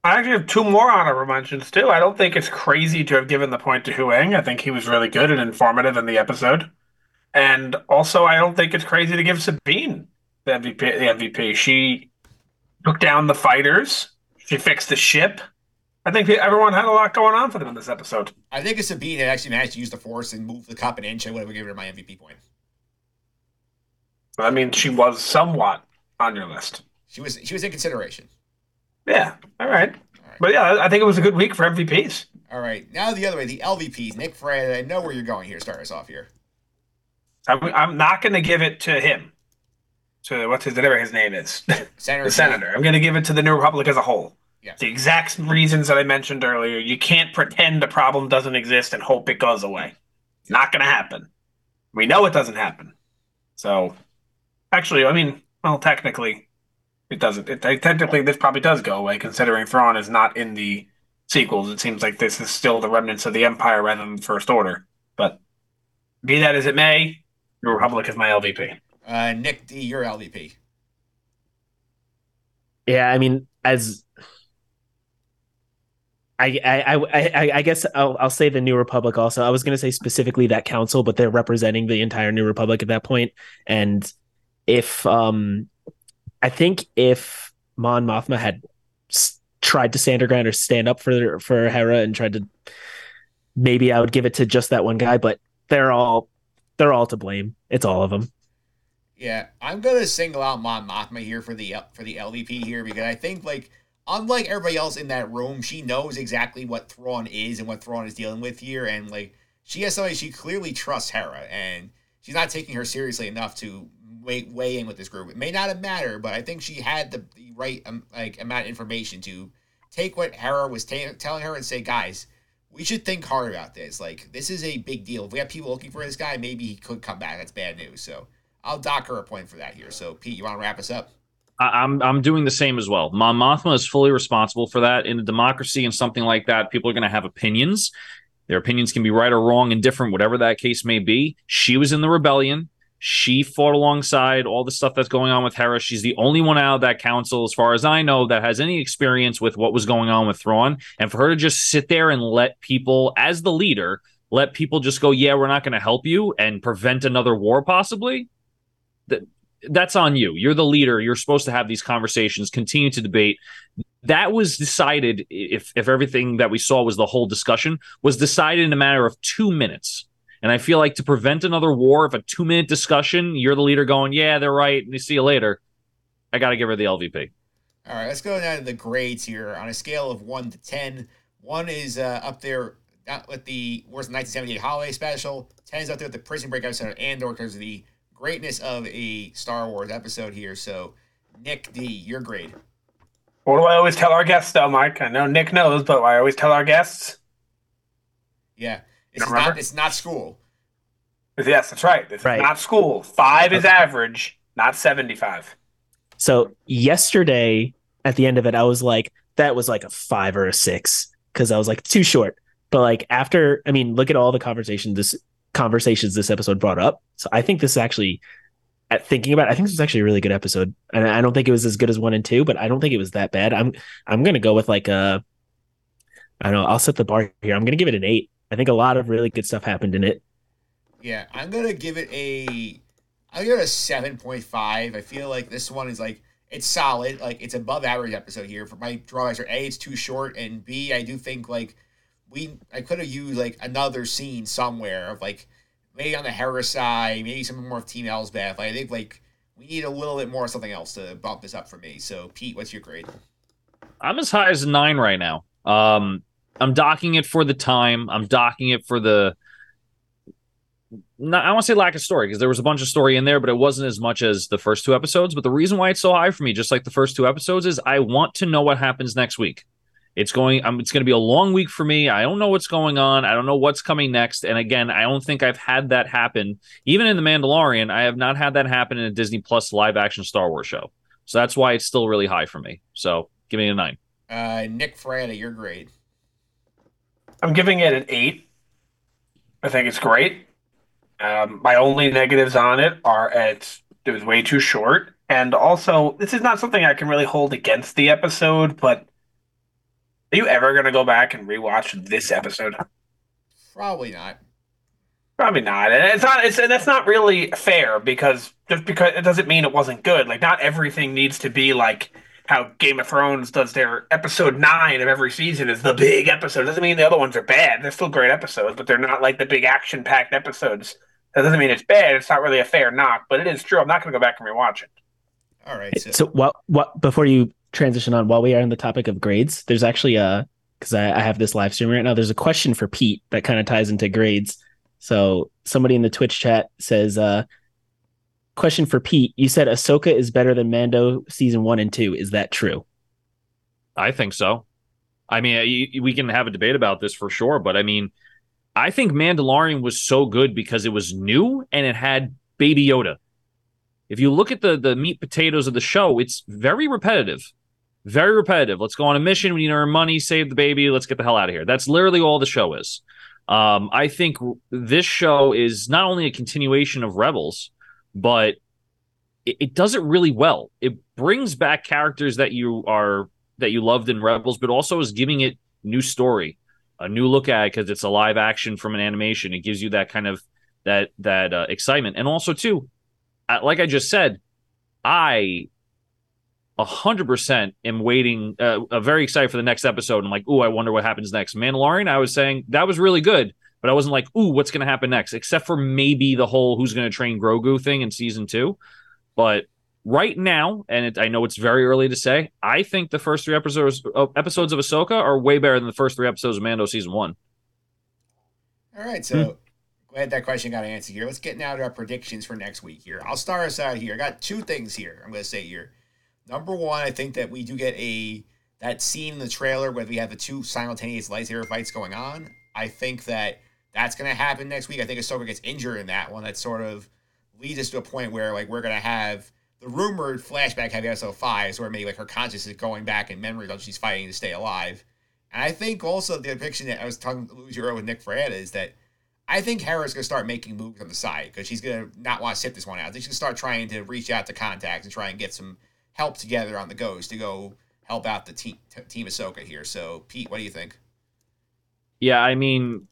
I actually have two more honorable mentions too. I don't think it's crazy to have given the point to Huyang. I think he was really good and informative in the episode. And also, I don't think it's crazy to give Sabine the MVP. The MVP. She took down the fighters. She fixed the ship. I think everyone had a lot going on for them in this episode. I think if Sabine had actually managed to use the Force and move the cup an inch, I would have given her my MVP point. I mean, she was somewhat on your list. She was she was in consideration. Yeah. All right. All right. But yeah, I think it was a good week for MVPs. All right. Now the other way, the LVPs. Nick Frey, I know where you're going here. Start us off here. I'm, I'm not going to give it to him. To what's his whatever his name is, Senator. the senator. I'm going to give it to the New Republic as a whole. Yeah. The exact reasons that I mentioned earlier. You can't pretend a problem doesn't exist and hope it goes away. Not going to happen. We know it doesn't happen. So, actually, I mean, well, technically, it doesn't. It, technically, this probably does go away, considering Thrawn is not in the sequels. It seems like this is still the remnants of the Empire rather than the First Order. But be that as it may, the Republic is my LVP. Uh, Nick D, your LVP. Yeah, I mean, as I I I, guess I'll, I'll say the New Republic. Also, I was going to say specifically that council, but they're representing the entire New Republic at that point. And if um, I think if Mon Mothma had tried to stand her ground or stand up for for Hera and tried to, maybe I would give it to just that one guy. But they're all they're all to blame. It's all of them. Yeah, I'm gonna single out Mon Mothma here for the for the LVP here because I think like unlike everybody else in that room, she knows exactly what Thrawn is and what Thrawn is dealing with here, and like she has somebody she clearly trusts Hera, and she's not taking her seriously enough to weigh, weigh in with this group. It may not have mattered, but I think she had the, the right um, like amount of information to take what Hera was ta- telling her and say, guys, we should think hard about this. Like this is a big deal. If we have people looking for this guy, maybe he could come back. That's bad news. So I'll dock her a point for that here. So Pete, you want to wrap us up? I, am I'm doing the same as well. Mon Mothma is fully responsible for that. In a democracy and something like that, people are going to have opinions. Their opinions can be right or wrong and different, whatever that case may be. She was in the rebellion. She fought alongside all the stuff that's going on with Hera. She's the only one out of that council, as far as I know, that has any experience with what was going on with Thrawn. And for her to just sit there and let people, as the leader, let people just go, yeah, we're not going to help you and prevent another war, possibly. That's on you. You're the leader. You're supposed to have these conversations, continue to debate. That was decided if if everything that we saw was the whole discussion was decided in a matter of two minutes. And I feel like to prevent another war, of a two minute discussion, you're the leader going, yeah, they're right, and see you later. I got to give her the LVP. All right, let's go down to the grades here on a scale of one to ten. One is uh, up there with the worst 1978 holiday special. Ten is up there with the Prison Break episode Andor because of the greatness of a Star Wars episode here. So, Nick D, your grade. What do I always tell our guests, though, Mike? I know Nick knows, but I always tell our guests. Yeah, it's not. It's not school. Yes, that's right. It's right. not school. Five is average, not seventy-five. So yesterday, at the end of it, I was like, that was like a five or a six because I was like too short. But like after, I mean, look at all the conversations this conversations this episode brought up. So I think this is actually, thinking about, it, I think this was actually a really good episode, and I don't think it was as good as one and two, but I don't think it was that bad. I'm I'm gonna go with like a, I don't know. I'll set the bar here. I'm gonna give it an eight. I think a lot of really good stuff happened in it. Yeah, I'm gonna give it a, I'll give it a seven point five. I feel like this one is like it's solid, like it's above average episode here. For my drawbacks are a, it's too short, and b, I do think like we I could have used like another scene somewhere of like maybe on the Hera side, maybe some more of Team Elsbeth. Like, I think like we need a little bit more of something else to bump this up for me. So Pete, what's your grade? I'm as high as nine right now. Um, I'm docking it for the time. I'm docking it for the. Not, I want to say lack of story because there was a bunch of story in there, but it wasn't as much as the first two episodes. But the reason why it's so high for me, just like the first two episodes, is I want to know what happens next week. It's going. Um, it's going to be a long week for me. I don't know what's going on. I don't know what's coming next. And again, I don't think I've had that happen. Even in the Mandalorian, I have not had that happen in a Disney Plus live action Star Wars show. So that's why it's still really high for me. So give me a nine. Uh, Nick Fraietta, your grade. I'm giving it an eight. I think it's great. Um, my only negatives on it are it's it was way too short, and also this is not something I can really hold against the episode, but are you ever gonna go back and rewatch this episode? Probably not. Probably not. And it's not. It's and that's not really fair because just because it doesn't mean it wasn't good. Like not everything needs to be like how Game of Thrones does their episode nine of every season is the big episode. It doesn't mean the other ones are bad. They're still great episodes, but they're not like the big action packed episodes. That doesn't mean it's bad. It's not really a fair knock, but it is true. I'm not going to go back and rewatch it. All right. So, so what? What before you transition on while we are on the topic of grades there's actually a because I, I, have this live stream right now there's a question for pete that kind of ties into grades. So somebody in the twitch chat says uh question for pete you said ahsoka is better than mando season one and two is that true? I think so. I mean we can have a debate about this for sure but i mean i think mandalorian was so good because it was new and it had baby yoda. If you look at the the meat potatoes of the show it's very repetitive very repetitive. Let's go on a mission. We need to earn money, save the baby. Let's get the hell out of here. That's literally all the show is. Um, I think this show is not only a continuation of Rebels, but it, it does it really well. It brings back characters that you are that you loved in Rebels, but also is giving it new story, a new look at it because it's a live action from an animation. It gives you that kind of that that uh, excitement, and also too, like I just said, I hundred percent am waiting. Uh, uh, very excited for the next episode. I'm like, ooh, I wonder what happens next. Mandalorian. I was saying that was really good, but I wasn't like, ooh, what's going to happen next? Except for maybe the whole who's going to train Grogu thing in season two. But right now, and it, I know it's very early to say, I think the first three episodes uh, episodes of Ahsoka are way better than the first three episodes of Mando season one. All right, so. Hmm. glad that question got answered here. Let's get now to our predictions for next week here. I'll start us out here. I got two things here. I'm going to say here. Number one, I think that we do get a that scene in the trailer where we have the two simultaneous lightsaber fights going on. I think that that's going to happen next week. I think Ahsoka gets injured in that one. That sort of leads us to a point where like we're going to have the rumored flashback heavy episode five, where maybe like her consciousness is going back in memories while she's fighting to stay alive. And I think also the depiction that I was talking to earlier with Nick Ferreira is that I think Hera's going to start making moves on the side because she's going to not want to sit this one out. She's going to start trying to reach out to contacts and try and get some help together on the goes to go help out the team, t- team Ahsoka here. So, Pete, what do you think? Yeah, I mean,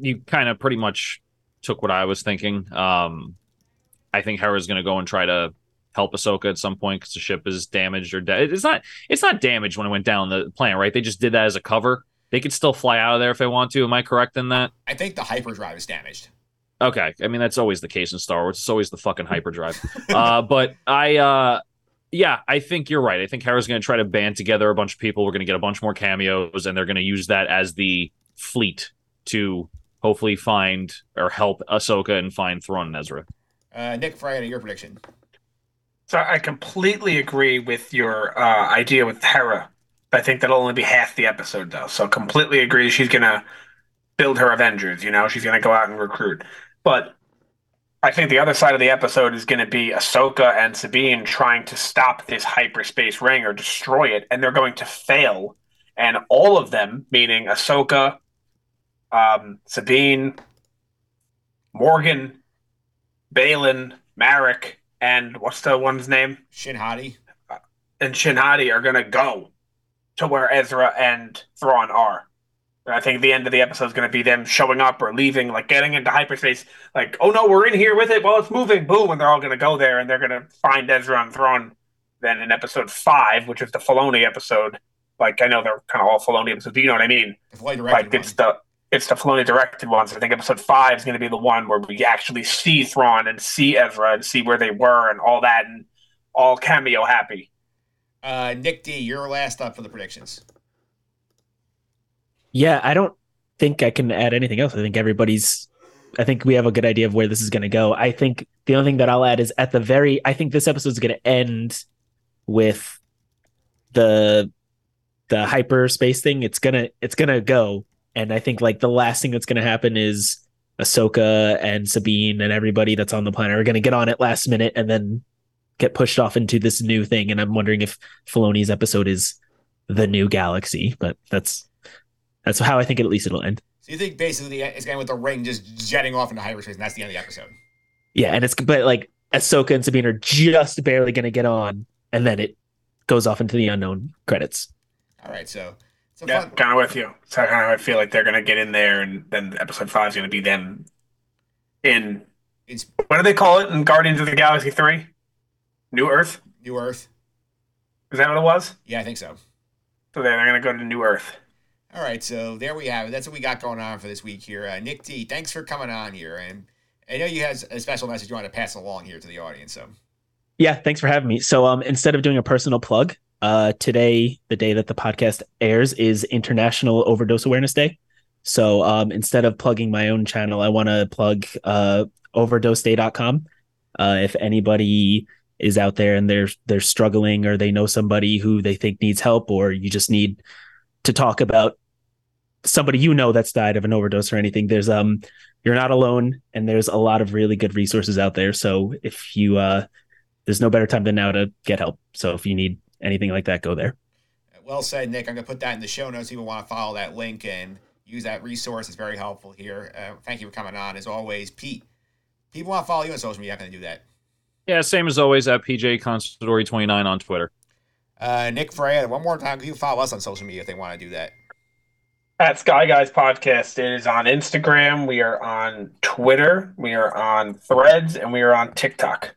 you kind of pretty much took what I was thinking. Um, I think Hera's going to go and try to help Ahsoka at some point because the ship is damaged or dead. It's not. It's not damaged when it went down the planet, right? They just did that as a cover. They could still fly out of there if they want to. Am I correct in that? I think the hyperdrive is damaged. Okay, I mean that's always the case in Star Wars. It's always the fucking hyperdrive. uh, but I, uh, yeah, I think you're right. I think Hera's going to try to band together a bunch of people. We're going to get a bunch more cameos, and they're going to use that as the fleet to hopefully find or help Ahsoka and find Thrawn and Ezra. Uh, Nick Fraietta, your prediction. So I completely agree with your uh, idea with Hera. I think that'll only be half the episode, though. So completely agree. She's gonna build her Avengers. You know, she's gonna go out and recruit. But I think the other side of the episode is going to be Ahsoka and Sabine trying to stop this hyperspace ring or destroy it, and they're going to fail. And all of them, meaning Ahsoka, um, Sabine, Morgan, Baylan, Marrok, and what's the one's name? Shin Hati. And Shin Hati are going to go to where Ezra and Thrawn are. I think the end of the episode is going to be them showing up or leaving, like getting into hyperspace. Like, oh no, we're in here with it while it's moving. Boom, and they're all going to go there, and they're going to find Ezra and Thrawn. Then in episode five, which is the Filoni episode, like I know they're kind of all Filoni episodes, but you know what I mean. Like it's the it's the Filoni directed ones. I think episode five is going to be the one where we actually see Thrawn and see Ezra and see where they were and all that, and all cameo happy. Uh, Nick D, you're last up for the predictions. Yeah, I don't think I can add anything else. I think everybody's. I think we have a good idea of where this is going to go. I think the only thing that I'll add is at the very. I think this episode is going to end with the the hyperspace thing. It's gonna it's gonna go, and I think like the last thing that's going to happen is Ahsoka and Sabine and everybody that's on the planet are going to get on it last minute and then get pushed off into this new thing. And I'm wondering if Filoni's episode is the new galaxy, but that's that's how I think at least it'll end. So you think basically it's going with the ring just jetting off into hyperspace, and that's the end of the episode. Yeah, and it's but like Ahsoka and Sabine are just barely going to get on, and then it goes off into the unknown credits. All right, so yeah, fun- kind of with you. So kind of I feel like they're going to get in there, and then episode five is going to be them in. It's, what do they call it in Guardians of the Galaxy three? New Earth. New Earth. Is that what it was? Yeah, I think so. So they're, they're going to go to New Earth. All right, so there we have it. That's what we got going on for this week here. Uh, Nick D, thanks for coming on here, and I know you had a special message you want to pass along here to the audience. So, yeah, thanks for having me. So, um, instead of doing a personal plug, uh, today, the day that the podcast airs, is International Overdose Awareness Day. So, um, instead of plugging my own channel, I want to plug uh, overdoseday.com. Uh, if anybody is out there and they're they're struggling or they know somebody who they think needs help or you just need to talk about somebody you know that's died of an overdose or anything there's um you're not alone and there's a lot of really good resources out there. So if you uh there's no better time than now to get help. So if you need anything like that go there. Well said nick. I'm gonna put that in the show notes people want to follow that link and use that resource. It's very helpful here. Uh, thank you for coming on as always. Pete people want to follow you on social media. How can they do that? Yeah same as always at pj consadori 29 on twitter. Uh, Nick Fraietta, one more time, you follow us on social media if they want to do that at Sky Guys Podcast. It is on Instagram. We are on Twitter. We are on Threads, and we are on TikTok.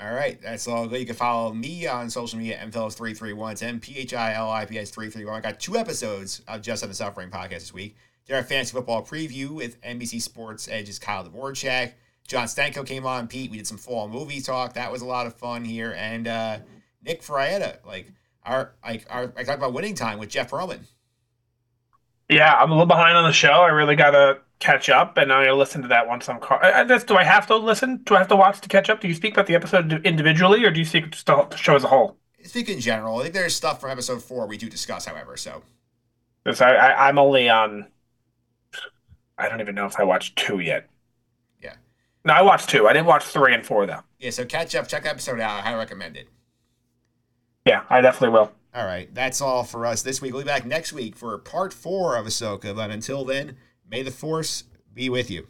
All right, that's all. You can follow me on social media, mphillips331. It's M-P-H-I-L-I-P-S-331. I got two episodes of Just End the Suffering podcast this week. Did our fantasy football preview with NBC Sports Edge's Kyle Dvorchak. John Stanko came on. Pete, we did some fall movie talk. That was a lot of fun here. And uh, Nick Fraietta, like our like our I talked about winning time with Jeff Pearlman. Yeah, I'm a little behind on the show. I really gotta catch up, and I'm gonna listen to that once I'm. Car- I, I, that's, do I have to listen? Do I have to watch to catch up? Do you speak about the episode individually, or do you speak just the show as a whole? Speak in general. I think there's stuff from episode four we do discuss, however. So I, I, I'm only on. I don't even know if I watched two yet. Yeah. No, I watched two. I didn't watch three and four though. yeah, so catch up, check the episode out. I highly recommend it. Yeah, I definitely will. All right, that's all for us this week. We'll be back next week for part four of Ahsoka. But until then, may the Force be with you.